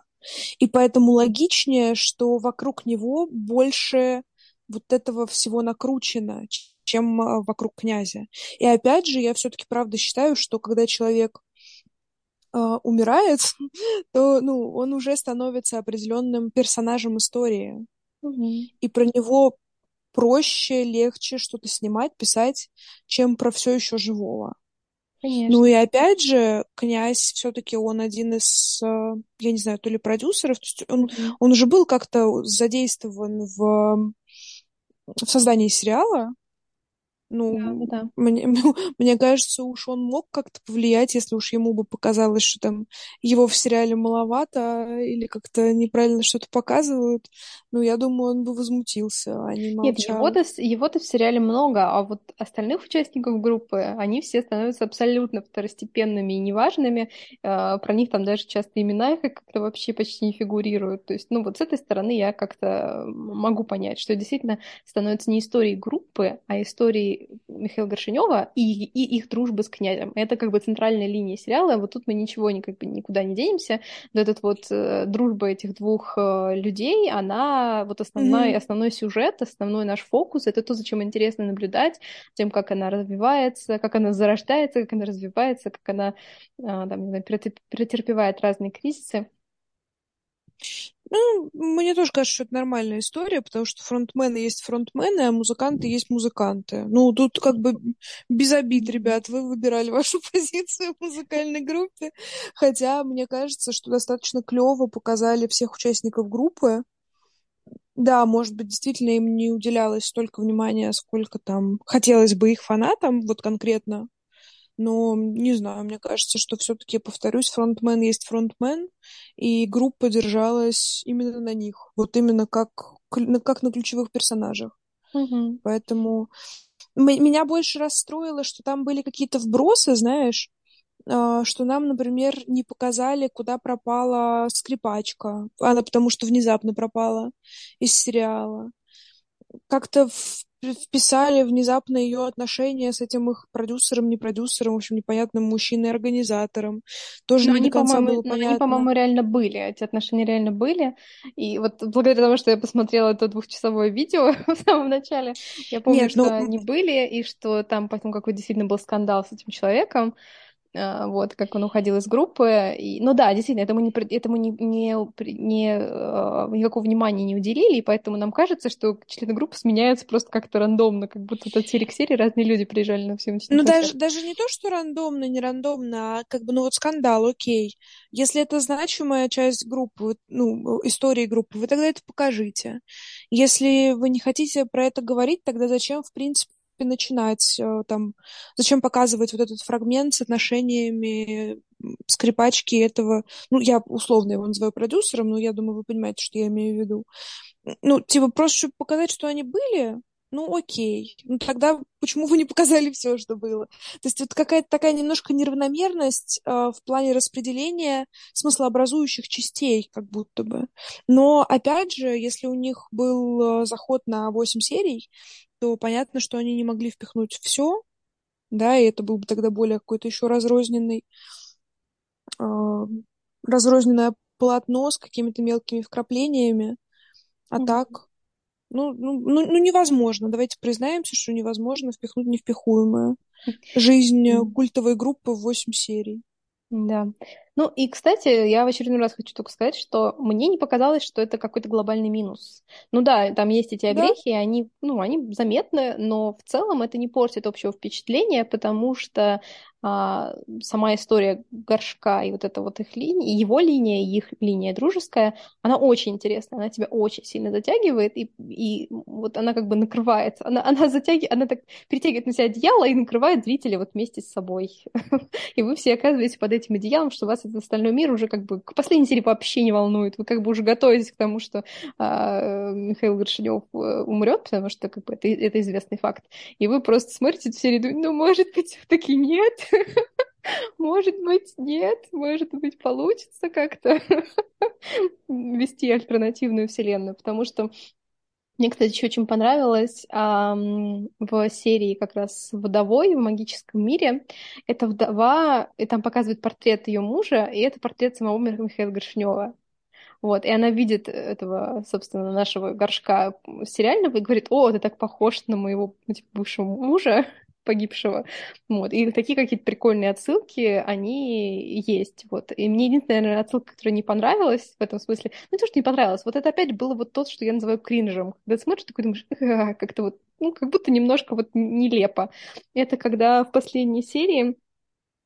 И поэтому логичнее, что вокруг него больше вот этого всего накручено, чем а, вокруг князя. И опять же, я все-таки правда считаю, что когда человек э, умирает, то ну, он уже становится определенным персонажем истории. Mm-hmm. И про него проще, легче что-то снимать, писать, чем про все еще живого. Конечно. Ну и опять же, князь все-таки он один из, э, я не знаю, то ли продюсеров, то есть он, mm-hmm. он уже был как-то задействован в, в создании сериала. Ну, да, да. Мне, мне кажется, уж он мог как-то повлиять, если уж ему бы показалось, что там его в сериале маловато или как-то неправильно что-то показывают. Ну, я думаю, он бы возмутился, а не молчал. Нет, его-то, его-то в сериале много, а вот остальных участников группы, они все становятся абсолютно второстепенными и неважными. А, про них там даже часто имена их как-то вообще почти не фигурируют. То есть, ну, вот с этой стороны я как-то могу понять, что действительно становится не историей группы, а историей Михаила Горшинева и, и их дружбы с князем. Это как бы центральная линия сериала. Вот тут мы ничего ни, как бы, никуда не денемся. Вот этот вот э, дружба этих двух э, людей, она вот основной, mm-hmm. основной сюжет, основной наш фокус, это то, зачем интересно наблюдать, тем, как она развивается, как она зарождается, как она развивается, как она э, там, претерпевает разные кризисы. Ну, мне тоже кажется, что это нормальная история, потому что фронтмены есть фронтмены, а музыканты есть музыканты. Ну, тут как бы без обид, ребят, вы выбирали вашу позицию в музыкальной группе. Хотя мне кажется, что достаточно клево показали всех участников группы. Да, может быть, действительно им не уделялось столько внимания, сколько там хотелось бы их фанатам, вот конкретно но не знаю, мне кажется, что все-таки, повторюсь, фронтмен есть фронтмен, и группа держалась именно на них, вот именно как, как на ключевых персонажах. Угу. Поэтому меня больше расстроило, что там были какие-то вбросы, знаешь, а, что нам, например, не показали, куда пропала скрипачка. Она потому что внезапно пропала из сериала. Как-то вписали внезапно ее отношения с этим их продюсером, не продюсером, в общем, непонятным мужчиной-организатором. Тоже но не они, до конца было но понятно. они, по-моему, реально были, эти отношения реально были. И вот благодаря тому, что я посмотрела это двухчасовое видео в самом начале, я помню, Нет, что ну... они были, и что там потом какой действительно был скандал с этим человеком. А, вот, как он уходил из группы. И, ну да, действительно, этому, не, этому не, не, не, а, никакого внимания не уделили, и поэтому нам кажется, что члены группы сменяются просто как-то рандомно, как будто от серии к серии разные люди приезжали на съемочный Ну даже, даже не то, что рандомно, не рандомно, а как бы, ну вот скандал, окей. Если это значимая часть группы, ну, истории группы, вы тогда это покажите. Если вы не хотите про это говорить, тогда зачем, в принципе, начинать э, там, зачем показывать вот этот фрагмент с отношениями скрипачки этого, ну, я условно его называю продюсером, но я думаю, вы понимаете, что я имею в виду. Ну, типа, просто чтобы показать, что они были, ну, окей. Ну, тогда почему вы не показали все, что было? То есть вот какая-то такая немножко неравномерность э, в плане распределения смыслообразующих частей, как будто бы. Но, опять же, если у них был э, заход на 8 серий, то понятно, что они не могли впихнуть все, да, и это был бы тогда более какой-то еще разрозненный, э, разрозненное полотно с какими-то мелкими вкраплениями. А mm-hmm. так, ну, ну, ну, ну, невозможно. Давайте признаемся, что невозможно впихнуть невпихуемое. Жизнь mm-hmm. культовой группы в 8 серий. Да. Ну и, кстати, я в очередной раз хочу только сказать, что мне не показалось, что это какой-то глобальный минус. Ну да, там есть эти огрехи, да. они, ну, они заметны, но в целом это не портит общего впечатления, потому что а, сама история горшка и вот эта вот их линия, его линия, их линия дружеская, она очень интересная, она тебя очень сильно затягивает, и, и вот она как бы накрывается, она, она затягивает, она так перетягивает на себя одеяло и накрывает зрителя вот вместе с собой. И вы все оказываетесь под этим одеялом, что вас этот остальной мир уже как бы к последней серии вообще не волнует. Вы как бы уже готовитесь к тому, что а, Михаил Горшинев э, умрет, потому что как бы это, это известный факт. И вы просто смотрите эту серию и думаете, ну, может быть, все-таки нет. Может быть, нет, может быть, получится как-то вести альтернативную вселенную, потому что мне, кстати, еще очень понравилось эм, в серии как раз «Водовой» в магическом мире. Это вдова, и там показывает портрет ее мужа, и это портрет самого Михаила Горшнева. Вот, и она видит этого, собственно, нашего горшка сериального и говорит, о, ты так похож на моего типа, бывшего мужа погибшего. Вот. И такие какие-то прикольные отсылки, они есть. Вот. И мне единственная, наверное, отсылка, которая не понравилась в этом смысле, ну, то, что не понравилось, вот это опять было вот то, что я называю кринжем. Когда смотришь, такой думаешь, как-то вот, ну, как будто немножко вот нелепо. Это когда в последней серии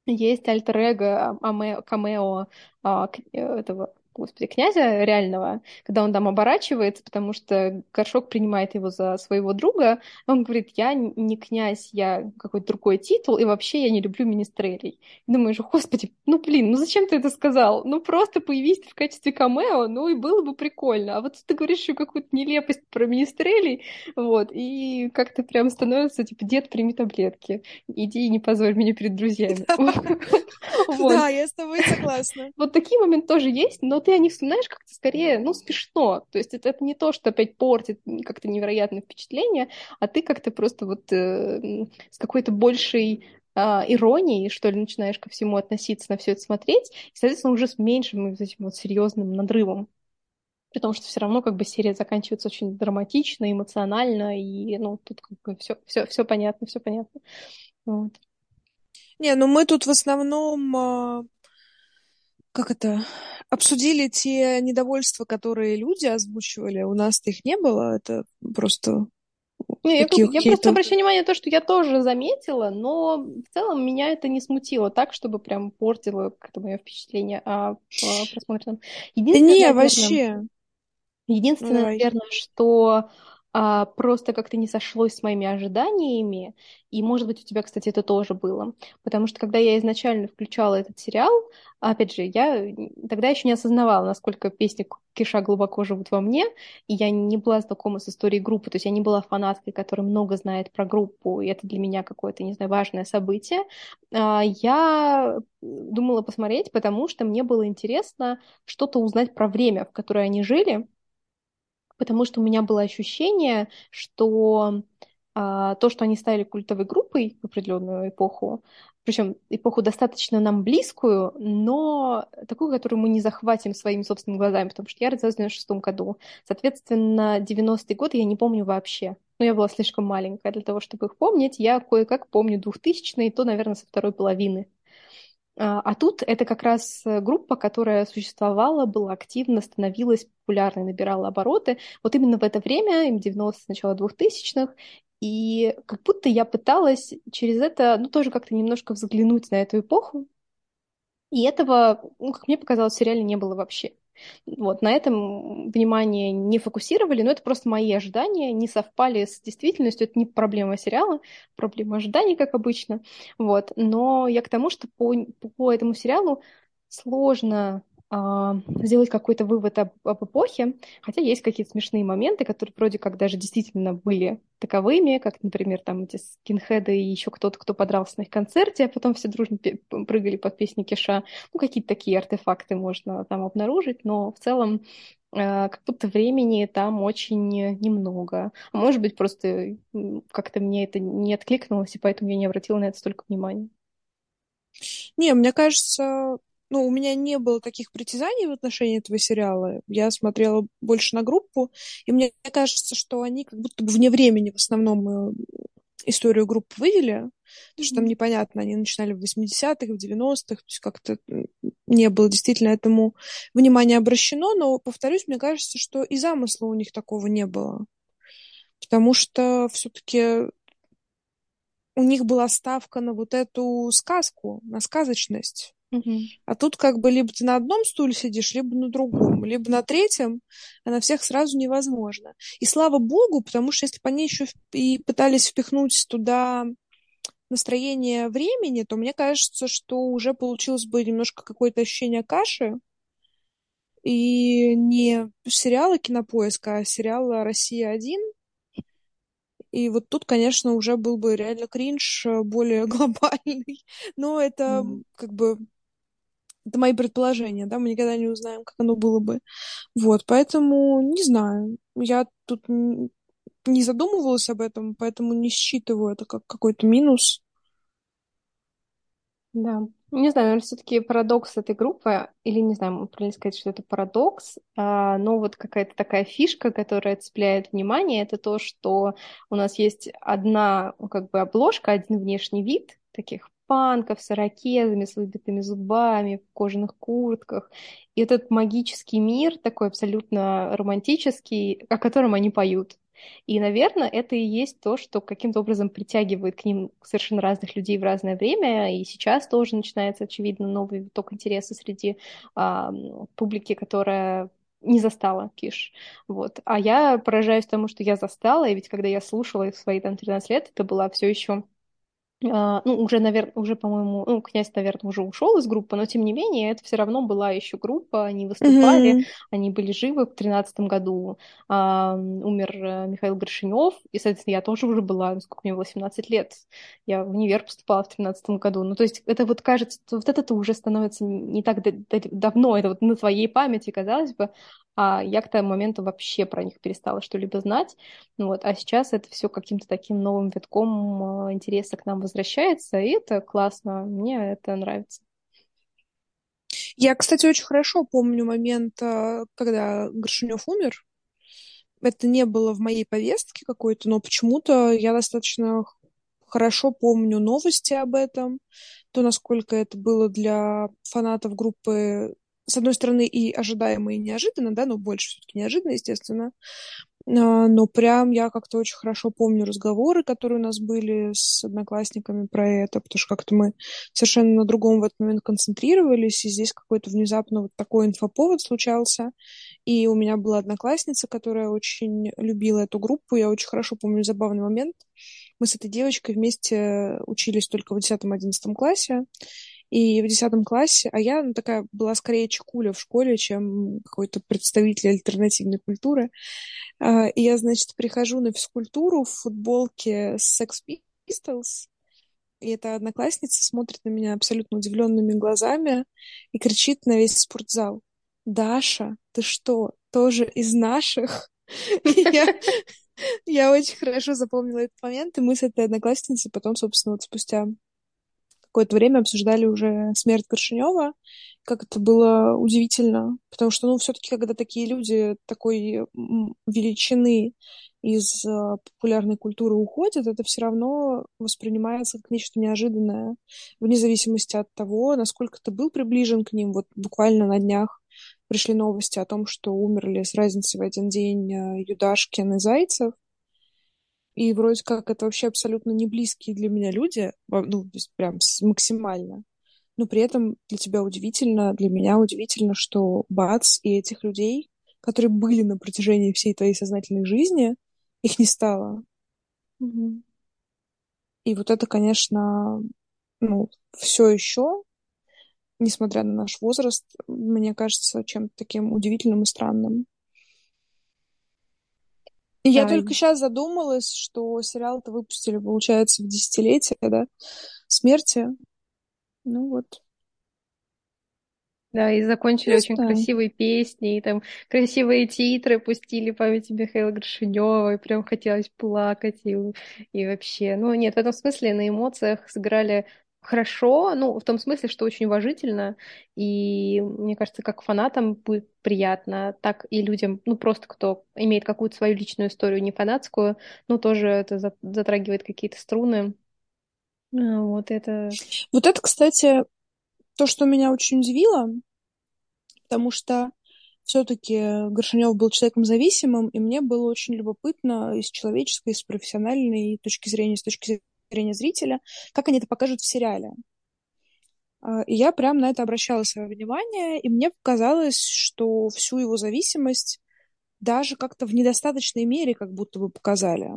есть альтер-эго, камео а, этого господи, князя реального, когда он там оборачивается, потому что Горшок принимает его за своего друга, он говорит, я не князь, я какой-то другой титул, и вообще я не люблю министрелей. И думаешь, господи, ну блин, ну зачем ты это сказал? Ну просто появись в качестве камео, ну и было бы прикольно. А вот ты говоришь еще какую-то нелепость про министрелей, вот, и как-то прям становится, типа, дед, прими таблетки, иди и не позорь меня перед друзьями. Да, я с тобой согласна. Вот такие моменты тоже есть, но ты о них вспоминаешь как-то скорее, ну, смешно. То есть это, это не то, что опять портит как-то невероятное впечатление, а ты как-то просто вот э, с какой-то большей э, иронией, что ли, начинаешь ко всему относиться, на все это смотреть, и, соответственно, уже с меньшим вот этим вот серьезным надрывом. При том, что все равно как бы серия заканчивается очень драматично, эмоционально, и ну, тут как бы все, все, все понятно, все понятно. Вот. Не, ну мы тут в основном, а, как это, обсудили те недовольства, которые люди озвучивали. У нас-то их не было, это просто не, я, я просто обращаю внимание на то, что я тоже заметила, но в целом меня это не смутило так, чтобы прям портило как-то мое впечатление о, о просмотренном. Единственное, не, наверное, вообще. Единственное, Давай. наверное, что а, просто как-то не сошлось с моими ожиданиями, и, может быть, у тебя, кстати, это тоже было, потому что когда я изначально включала этот сериал, опять же, я тогда еще не осознавала, насколько песни Киша глубоко живут во мне, и я не была знакома с историей группы, то есть я не была фанаткой, которая много знает про группу, и это для меня какое-то, не знаю, важное событие. А, я думала посмотреть, потому что мне было интересно что-то узнать про время, в которое они жили, потому что у меня было ощущение, что а, то, что они стали культовой группой в определенную эпоху, причем эпоху достаточно нам близкую, но такую, которую мы не захватим своими собственными глазами, потому что я родилась в 96 году. Соответственно, 90-й год я не помню вообще. Но я была слишком маленькая для того, чтобы их помнить. Я кое-как помню 2000-е, то, наверное, со второй половины. А, а тут это как раз э, группа, которая существовала, была активна, становилась популярной, набирала обороты. Вот именно в это время, им 90 начало 2000-х, и как будто я пыталась через это, ну, тоже как-то немножко взглянуть на эту эпоху. И этого, ну, как мне показалось, в сериале не было вообще. Вот, на этом внимание не фокусировали, но это просто мои ожидания, не совпали с действительностью, это не проблема сериала, проблема ожиданий, как обычно, вот, но я к тому, что по, по этому сериалу сложно сделать какой-то вывод об, об эпохе, хотя есть какие-то смешные моменты, которые вроде как даже действительно были таковыми, как, например, там эти скинхеды и еще кто-то, кто подрался на их концерте, а потом все дружно прыгали под песни Киша. Ну, какие-то такие артефакты можно там обнаружить, но в целом а, как будто времени там очень немного. А может быть, просто как-то мне это не откликнулось, и поэтому я не обратила на это столько внимания. Не, мне кажется, ну, у меня не было таких притязаний в отношении этого сериала. Я смотрела больше на группу, и мне кажется, что они как будто бы вне времени в основном э, историю группы вывели, потому что там непонятно, они начинали в 80-х, в 90-х, то есть как-то не было действительно этому внимания обращено, но, повторюсь, мне кажется, что и замысла у них такого не было, потому что все-таки у них была ставка на вот эту сказку, на сказочность. Угу. А тут как бы либо ты на одном стуле сидишь, либо на другом, либо на третьем, а на всех сразу невозможно. И слава богу, потому что если бы они еще и пытались впихнуть туда настроение времени, то мне кажется, что уже получилось бы немножко какое-то ощущение каши. И не сериала Кинопоиска, а сериала «Россия-1». И вот тут, конечно, уже был бы реально кринж более глобальный. Но это mm. как бы это мои предположения, да, мы никогда не узнаем, как оно было бы. Вот, поэтому не знаю. Я тут не задумывалась об этом, поэтому не считываю это как какой-то минус. Да. Не знаю, наверное, все-таки парадокс этой группы, или не знаю, правильно сказать, что это парадокс, а, но вот какая-то такая фишка, которая цепляет внимание, это то, что у нас есть одна как бы обложка, один внешний вид таких панков с ирокезами, с выбитыми зубами, в кожаных куртках. И этот магический мир, такой абсолютно романтический, о котором они поют. И, наверное, это и есть то, что каким-то образом притягивает к ним совершенно разных людей в разное время. И сейчас тоже начинается, очевидно, новый виток интереса среди а, публики, которая не застала Киш. Вот. А я поражаюсь тому, что я застала, и ведь когда я слушала их свои там 13 лет, это была все еще ну, уже, наверное, уже, по-моему, ну, князь, наверное, уже ушел из группы, но тем не менее, это все равно была еще группа, они выступали, Мгм. они были живы в тринадцатом году. А, умер э, Михаил Горшинев, и, соответственно, я тоже уже была, сколько мне было, 17 лет. Я в универ поступала в тринадцатом году. Ну, то есть это вот кажется, вот это-то уже становится не так давно, это вот на твоей памяти, казалось бы, а я к тому моменту вообще про них перестала что-либо знать. Вот. А сейчас это все каким-то таким новым витком э, интереса к нам возвращается, и это классно, мне это нравится. Я, кстати, очень хорошо помню момент, а, когда Горшинев умер. Это не было в моей повестке какой-то, но почему-то я достаточно хорошо помню новости об этом, то, насколько это было для фанатов группы, с одной стороны, и ожидаемо, и неожиданно, да, но больше все-таки неожиданно, естественно. А, Но прям я как-то очень хорошо помню разговоры, которые у нас были с одноклассниками про это, потому что как-то мы совершенно на другом в этот момент концентрировались, и здесь какой-то внезапно вот такой инфоповод случался. И у меня была одноклассница, которая очень любила эту группу. Я очень хорошо помню забавный момент. Мы с этой девочкой вместе учились только в 10-11 классе. И в десятом классе, а я ну, такая была скорее чекуля в школе, чем какой-то представитель альтернативной культуры. А, И я, значит, прихожу на физкультуру в футболке с Sex Pistols, и эта одноклассница смотрит на меня абсолютно удивленными глазами и кричит на весь спортзал. Даша, ты что, тоже из наших? Я очень хорошо запомнила этот момент, и мы с этой одноклассницей потом, собственно, вот спустя какое-то время обсуждали уже смерть Горшинева, как это было удивительно, потому что, ну, все-таки, когда такие люди такой величины из э, популярной культуры уходят, это все равно воспринимается как нечто неожиданное, вне зависимости от того, насколько ты был приближен к ним. Вот буквально на днях пришли новости о том, что умерли с разницей в один день э, Юдашкин и Зайцев, и вроде как это вообще абсолютно не близкие для меня люди, ну, то есть прям максимально. Но при этом для тебя удивительно, для меня удивительно, что бац, и этих людей, которые были на протяжении всей твоей сознательной жизни, их не стало. Мгм. И вот это, конечно, ну, все еще, несмотря на наш возраст, мне кажется чем-то таким удивительным и странным. Я Да, только сейчас задумалась, что сериал-то выпустили, получается, в десятилетие, да, смерти. Ну вот. Да, и закончили Не очень красивой песней, и там красивые титры пустили памяти Михаила Горшинева, и прям хотелось плакать, и, и вообще, ну нет, в этом смысле на эмоциях сыграли хорошо, ну, в том смысле, что очень уважительно, и мне кажется, как фанатам будет приятно, так и людям, ну, просто кто имеет какую-то свою личную историю, не фанатскую, ну, тоже это за- затрагивает какие-то струны, А, вот это... Вот это, кстати, то, что меня очень удивило, потому что все-таки Горшинев был человеком зависимым, и мне было очень любопытно и с человеческой, и с профессиональной точки зрения, с точки зрения зрителя, как они это покажут в сериале. А, И я прям на это обращала свое внимание, и мне показалось, что всю его зависимость даже как-то в недостаточной мере как будто бы показали.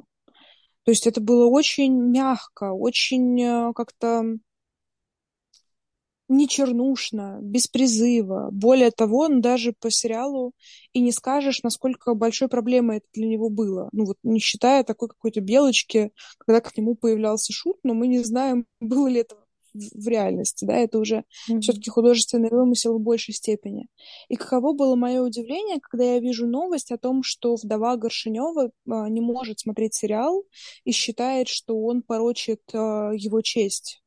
То есть это было очень мягко, очень э, как-то не чернушно, без призыва. Более того, ну, даже по сериалу и не скажешь, насколько большой проблемой это для него было. Ну вот не считая такой какой-то белочки, когда к нему появлялся шут, но мы не знаем, было ли это в реальности, да, это уже Мгм. все-таки художественный вымысел в большей степени. И каково было мое удивление, когда я вижу новость о том, что вдова Горшинева а, не может смотреть сериал и считает, что он порочит а, его честь.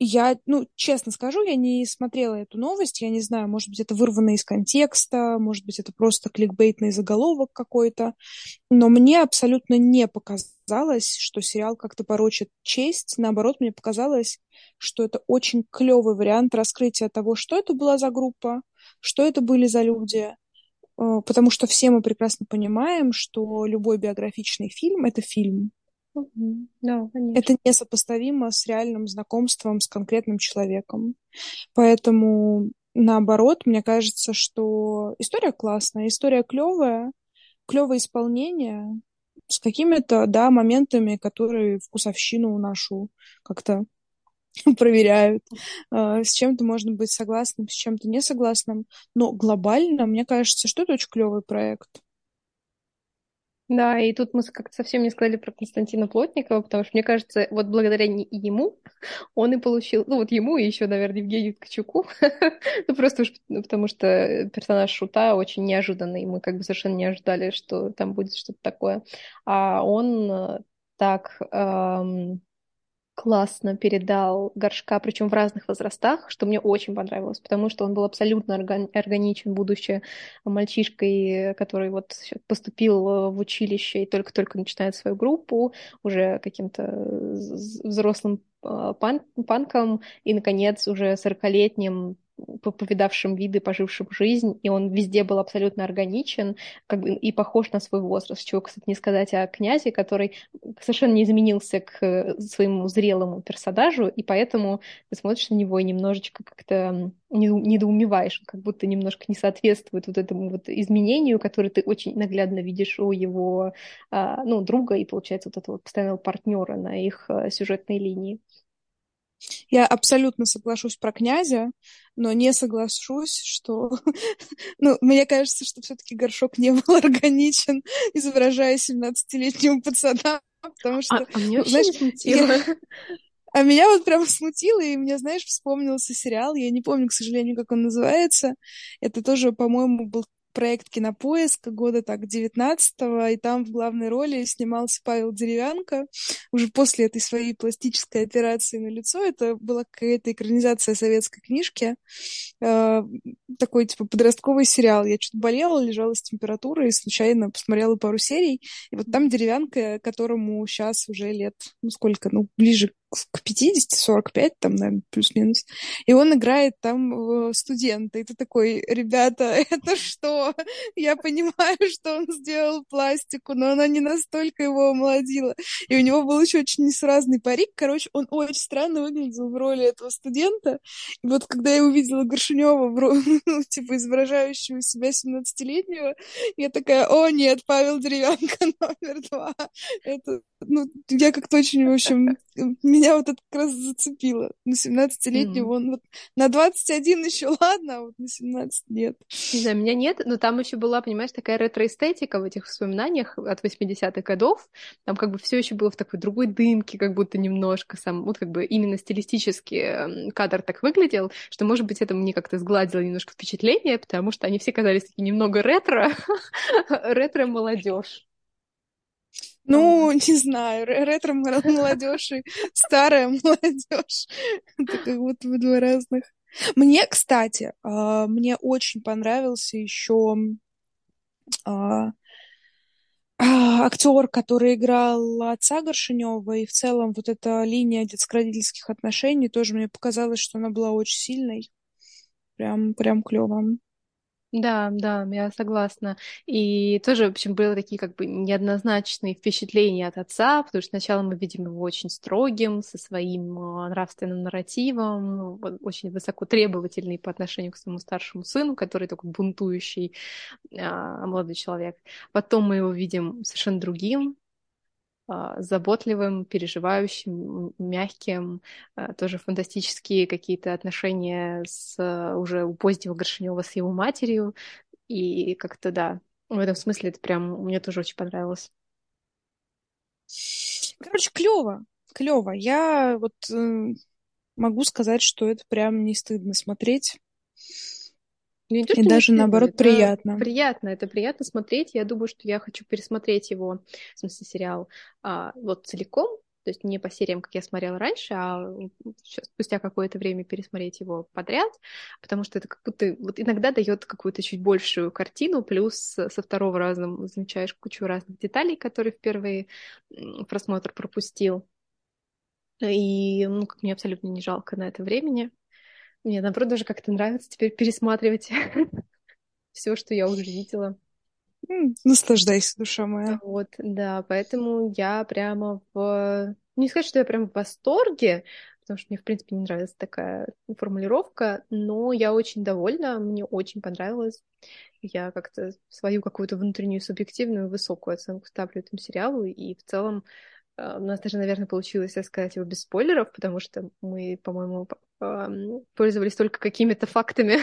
Я, ну, честно скажу, я не смотрела эту новость, я не знаю, может быть, это вырвано из контекста, может быть, это просто кликбейтный заголовок какой-то, но мне абсолютно не показалось, что сериал как-то порочит честь, наоборот, мне показалось, что это очень клевый вариант раскрытия того, что это была за группа, что это были за люди, э, потому что все мы прекрасно понимаем, что любой биографичный фильм — это фильм, Мгм. Да, конечно. это несопоставимо с реальным знакомством с конкретным человеком. Поэтому, наоборот, мне кажется, что история классная, история клевая, клевое исполнение. с какими-то, да, моментами, которые вкусовщину нашу как-то проверяют. А, с чем-то можно быть согласным, с чем-то не согласным. Но глобально, мне кажется, что это очень клевый проект. Да, и тут мы как-то совсем не сказали про Константина Плотникова, потому что, мне кажется, вот благодаря ему он и получил, ну вот ему и еще, наверное, Евгению Ткачуку, ну просто уж ну, потому что персонаж Шута очень неожиданный, мы как бы совершенно не ожидали, что там будет что-то такое. А он э, так эм, классно передал горшка, причем в разных возрастах, что мне очень понравилось, потому что он был абсолютно органичен, будучи мальчишкой, который вот поступил в училище и только-только начинает свою группу, уже каким-то взрослым э, пан панком, и, наконец, уже сорокалетним повидавшим виды, пожившим жизнь, и он везде был абсолютно органичен как бы, и похож на свой возраст, чего, кстати, не сказать о князе, который совершенно не изменился к своему зрелому персонажу, и поэтому ты смотришь на него и немножечко как-то недоумеваешь, как будто немножко не соответствует вот этому вот изменению, которое ты очень наглядно видишь у его а, ну, друга и, получается, вот этого постоянного партнера на их а, сюжетной линии. Я абсолютно соглашусь про князя, но не соглашусь, что... ну, мне кажется, что все-таки горшок не был органичен, изображая 17-летнего пацана, потому что... А, а меня знаешь, не смутило. Я... А меня вот прям смутило, и мне, знаешь, вспомнился сериал, я не помню, к сожалению, как он называется. Это тоже, по-моему, был проект «Кинопоиска» года так 19-го, и там в главной роли снимался Павел Деревянко. Уже после этой своей пластической операции на лицо это была какая-то экранизация советской книжки, э, такой типа подростковый сериал. Я что-то болела, лежала с температурой, и случайно посмотрела пару серий, и вот там Деревянко, которому сейчас уже лет, ну сколько, ну ближе к 50, 45, там, наверное, плюс-минус. И он играет там студента. И ты такой, ребята, это что? Я понимаю, что он сделал пластику, но она не настолько его омолодила. И у него был еще очень несуразный парик. Короче, он очень странно выглядел в роли этого студента. И вот когда я увидела Горшунева, ну, типа, изображающего себя 17-летнего, я такая, о, нет, Павел Деревянко номер два. Это, ну, я как-то очень, в общем, меня вот это как раз зацепило. На 17-летнего mm. он вот на 21 еще ладно, а вот на 17 нет. Не знаю, меня нет, но там еще была, понимаешь, такая ретроэстетика в этих воспоминаниях от 80-х годов. Там как бы все еще было в такой другой дымке, как будто немножко сам, вот как бы именно стилистически эм, кадр так выглядел, что, может быть, это мне как-то сгладило немножко впечатление, потому что они все казались такие немного ретро, ретро-молодежь. Ну, не знаю, ретро молодежь и старая молодежь. Это как будто бы два разных. Мне, кстати, а, мне очень понравился еще а, а, актер, который играл отца Горшинева, и в целом вот эта линия детско-родительских отношений тоже мне показалось, что она была очень сильной. Прям, прям клево. Да, да, я согласна. И тоже, в общем, были такие как бы неоднозначные впечатления от отца, потому что сначала мы видим его очень строгим, со своим а, нравственным нарративом, ну, очень высоко требовательный по отношению к своему старшему сыну, который такой бунтующий а, молодой человек. Потом мы его видим совершенно другим, заботливым, переживающим, мягким, а, тоже фантастические какие-то отношения с а, уже у позднего Горшинева с его матерью. И как-то, да, в этом смысле это прям мне тоже очень понравилось. Короче, клево, клево. Я вот э, могу сказать, что это прям не стыдно смотреть. Ну, то, и даже наоборот это приятно. Приятно, это приятно смотреть. Я думаю, что я хочу пересмотреть его, в смысле сериал, а, вот целиком, то есть не по сериям, как я смотрела раньше, а спустя какое-то время пересмотреть его подряд, потому что это как будто вот иногда дает какую-то чуть большую картину, плюс со второго раза замечаешь кучу разных деталей, которые в первый просмотр пропустил. И, ну, как мне абсолютно не жалко на это времени. Мне, наоборот, даже как-то нравится теперь пересматривать все, что я уже видела. Наслаждайся, душа моя. Вот, да, поэтому я прямо в... Не сказать, что я прям в восторге, потому что мне, в принципе, не нравится такая формулировка, но я очень довольна, мне очень понравилось. Я как-то свою какую-то внутреннюю субъективную высокую оценку ставлю этому сериалу, и в целом у нас даже, наверное, получилось рассказать его без спойлеров, потому что мы, по-моему, пользовались только какими-то фактами,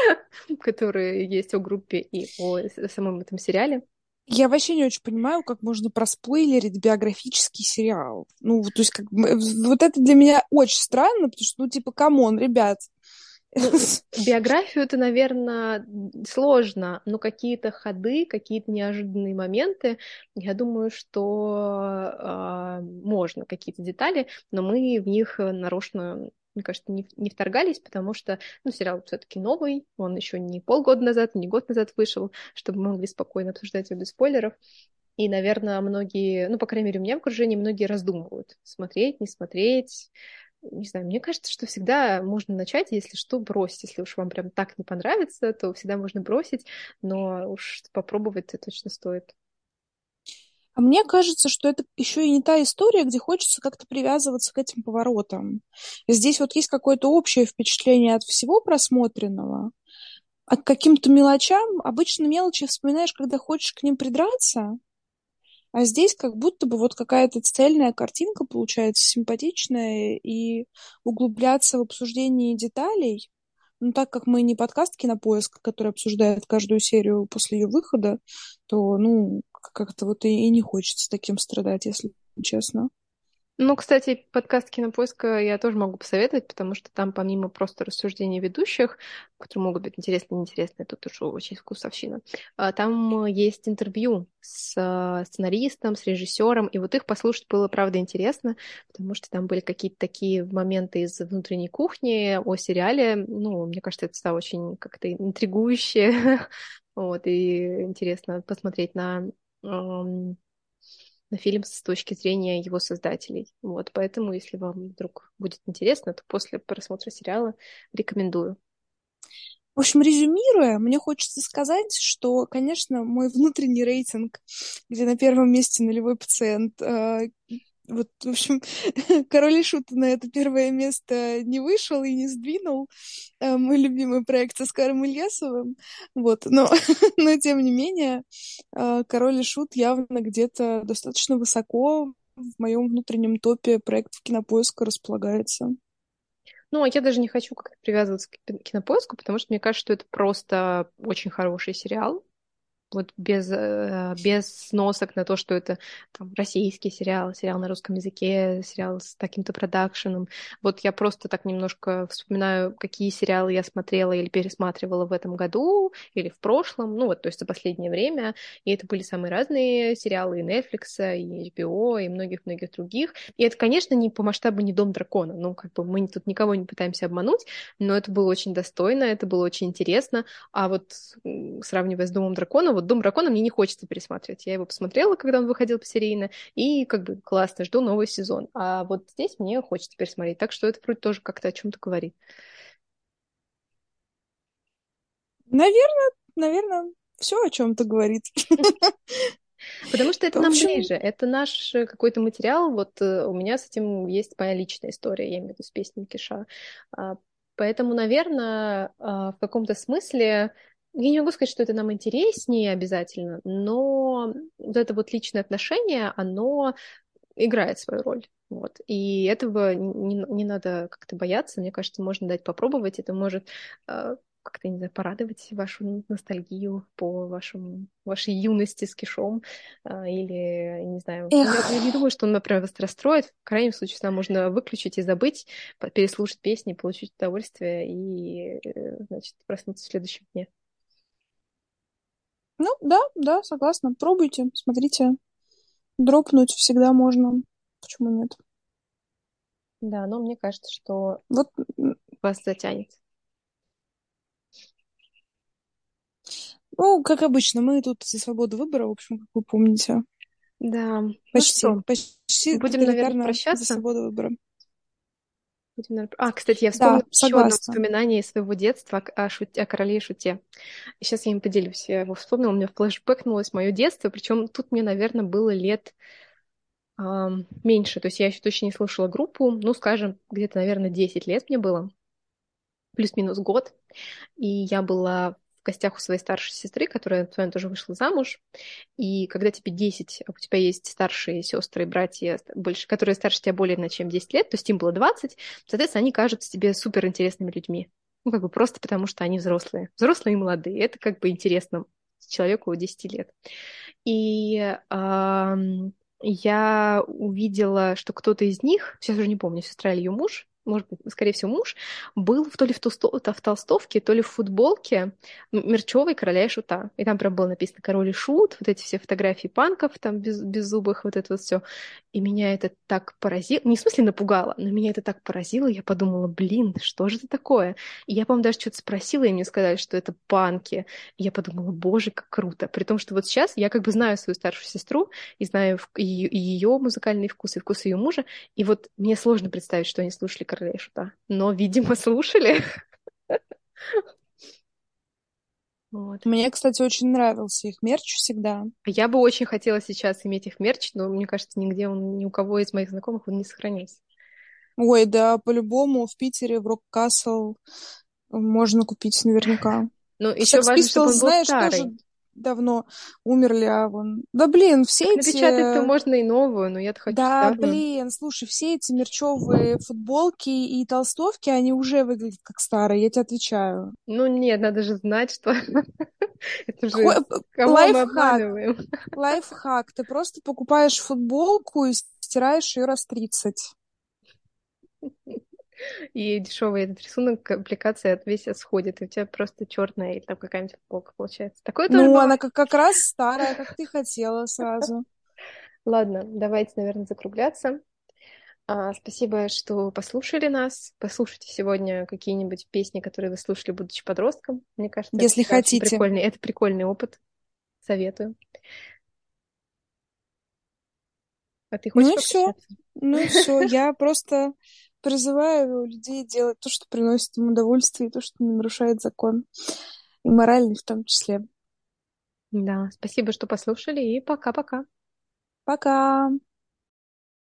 которые есть о группе и о самом этом сериале. Я вообще не очень понимаю, как можно проспойлерить биографический сериал. Ну, то есть, как, вот это для меня очень странно, потому что, ну, типа, come on, ребят. Ну, биографию это, наверное, сложно, но какие-то ходы, какие-то неожиданные моменты, я думаю, что э, можно, какие-то детали, но мы в них нарочно мне кажется, не, не вторгались, потому что, ну, сериал все-таки новый, он еще не полгода назад, не год назад вышел, чтобы мы могли спокойно обсуждать его без спойлеров. И, наверное, многие, ну, по крайней мере, у меня в окружении многие раздумывают, смотреть, не смотреть. Не знаю, мне кажется, что всегда можно начать, если что, бросить. Если уж вам прям так не понравится, то всегда можно бросить, но уж попробовать это точно стоит. А мне кажется, что это еще и не та история, где хочется как-то привязываться к этим поворотам. Здесь вот есть какое-то общее впечатление от всего просмотренного, а к каким-то мелочам, обычно мелочи вспоминаешь, когда хочешь к ним придраться, а здесь как будто бы вот какая-то цельная картинка получается симпатичная, и углубляться в обсуждение деталей ну, так как мы не подкаст «Кинопоиск», который обсуждает каждую серию после ее выхода, то, ну, как-то вот и, и не хочется таким страдать, если честно. Ну, кстати, подкаст Кинопоиска я тоже могу посоветовать, потому что там помимо просто рассуждений ведущих, которые могут быть интересны и неинтересны, тут уже очень вкусовщина, а, там есть интервью с а, сценаристом, с режиссером, и вот их послушать было, правда, интересно, потому что там были какие-то такие моменты из внутренней кухни о сериале, ну, мне кажется, это стало очень как-то интригующе, вот, и интересно посмотреть на на фильм с точки зрения его создателей. Вот, поэтому, если вам вдруг будет интересно, то после просмотра сериала рекомендую. В общем, резюмируя, мне хочется сказать, что, конечно, мой внутренний рейтинг, где на первом месте нулевой пациент, э, вот, в общем, Король и Шут на это первое место не вышел и не сдвинул. Э, мой любимый проект с Оскаром Ильясовым. Вот, но, но тем не менее, э, Король и Шут явно где-то достаточно высоко в моем внутреннем топе проектов кинопоиска располагается. Ну, а я даже не хочу как-то привязываться к кинопоиску, потому что мне кажется, что это просто очень хороший сериал вот без, э, без сносок на то, что это там, российский сериал, сериал на русском языке, сериал с таким-то продакшеном. Вот я просто так немножко вспоминаю, какие сериалы я смотрела или пересматривала в этом году или в прошлом, ну вот, то есть за последнее время, и это были самые разные сериалы и Netflix, и HBO, и многих-многих других. И это, конечно, не по масштабу не Дом дракона, ну, как бы мы тут никого не пытаемся обмануть, но это было очень достойно, это было очень интересно, а вот сравнивая с Домом дракона, вот «Дом дракона» мне не хочется пересматривать. Я его посмотрела, когда он выходил посерийно, и как бы классно, жду новый сезон. А вот здесь мне хочется пересмотреть. Так что это вроде тоже как-то о чем-то говорит. Наверное, наверное, все о чем-то говорит. Потому что это нам ближе, это наш э, какой-то материал. Вот э, у меня с этим есть моя личная история, я имею в виду с песней Киша. А, поэтому, наверное, а, в каком-то смысле я не могу сказать, что это нам интереснее обязательно, но вот это вот личное отношение, оно играет свою роль. Вот. И этого не, не надо как-то бояться. Мне кажется, можно дать попробовать. Это может э, как-то, не знаю, порадовать вашу ностальгию по вашему, вашей юности с кишом. Э, или, не знаю, я, я не думаю, что он, например, вас расстроит. В крайнем случае, всегда можно выключить и забыть, переслушать песни, получить удовольствие и, э, значит, проснуться в следующем дне. Ну, да, да, согласна. Пробуйте, смотрите. Дропнуть всегда можно. Почему нет? Да, но мне кажется, что вот вас затянет. Ну, как обычно, мы тут за свободу выбора, в общем, как вы помните. Да. Ну почти, ну почти Будем, наверное, прощаться. За свободу выбора. А, кстати, я вспомнила да, еще одно воспоминание из своего детства о, шуте, о короле и шуте. Сейчас я им поделюсь. Я его вспомнила, у меня флешбэкнулось мое детство, причем тут мне, наверное, было лет меньше. То есть я еще точно не слушала группу, ну, скажем, где-то, наверное, 10 лет мне было, плюс-минус год. И я была гостях у своей старшей сестры, которая вами тоже вышла замуж. И когда тебе 10, а у тебя есть старшие сестры и братья, больше, которые старше тебя более на чем 10 лет, то есть им было 20, соответственно, они кажутся тебе супер интересными людьми. Ну, как бы просто потому, что они взрослые. Взрослые и молодые. Это как бы интересно человеку 10 лет. И э, я увидела, что кто-то из них, сейчас уже не помню, сестра или ее муж, может быть, скорее всего, муж, был то ли в, тусто... в толстовке, то ли в футболке Мерчевой короля и шута. И там прям было написано «Король и шут», вот эти все фотографии панков там без, беззубых, вот это вот все. И меня это так поразило, не в смысле напугало, но меня это так поразило, я подумала, блин, что же это такое? И я, по-моему, даже что-то спросила, и мне сказали, что это панки. И я подумала, боже, как круто. При том, что вот сейчас я как бы знаю свою старшую сестру и знаю ее музыкальный вкус и вкус ее мужа, и вот мне сложно представить, что они слушали короля и шута. Но, видимо, слушали. Вот. Мне, кстати, очень нравился их мерч всегда. Я бы очень хотела сейчас иметь их мерч, но мне кажется, нигде он, ни у кого из моих знакомых он не сохранился. Ой, да, по-любому в Питере, в Рок-Касл можно купить наверняка. Ну, еще важно, чтобы он был знаешь, старый. тоже давно умерли, а вон... Да, блин, все так эти... Напечатать-то можно и новую, но я-то хочу Да, старую. блин, слушай, все эти мерчевые футболки и толстовки, они уже выглядят как старые, я тебе отвечаю. Ну нет, надо же знать, что... Это же лайфхак. Лайфхак. Ты просто покупаешь футболку и стираешь ее раз 30. И дешевый этот рисунок, аппликация весь сходит, и у тебя просто черная или там какая-нибудь полка получается. Такое ну, тоже она как, как раз старая, как ты хотела сразу. Ладно, давайте, наверное, закругляться. А, спасибо, что послушали нас. Послушайте сегодня какие-нибудь песни, которые вы слушали, будучи подростком. Мне кажется, если это хотите. Прикольный, это прикольный опыт. Советую. А ты хочешь Ну и все. Ну и все. Я просто призываю людей делать то, что приносит им удовольствие, и то, что не нарушает закон. И моральный в том числе. Да, спасибо, что послушали, и пока-пока. Пока. -пока. пока.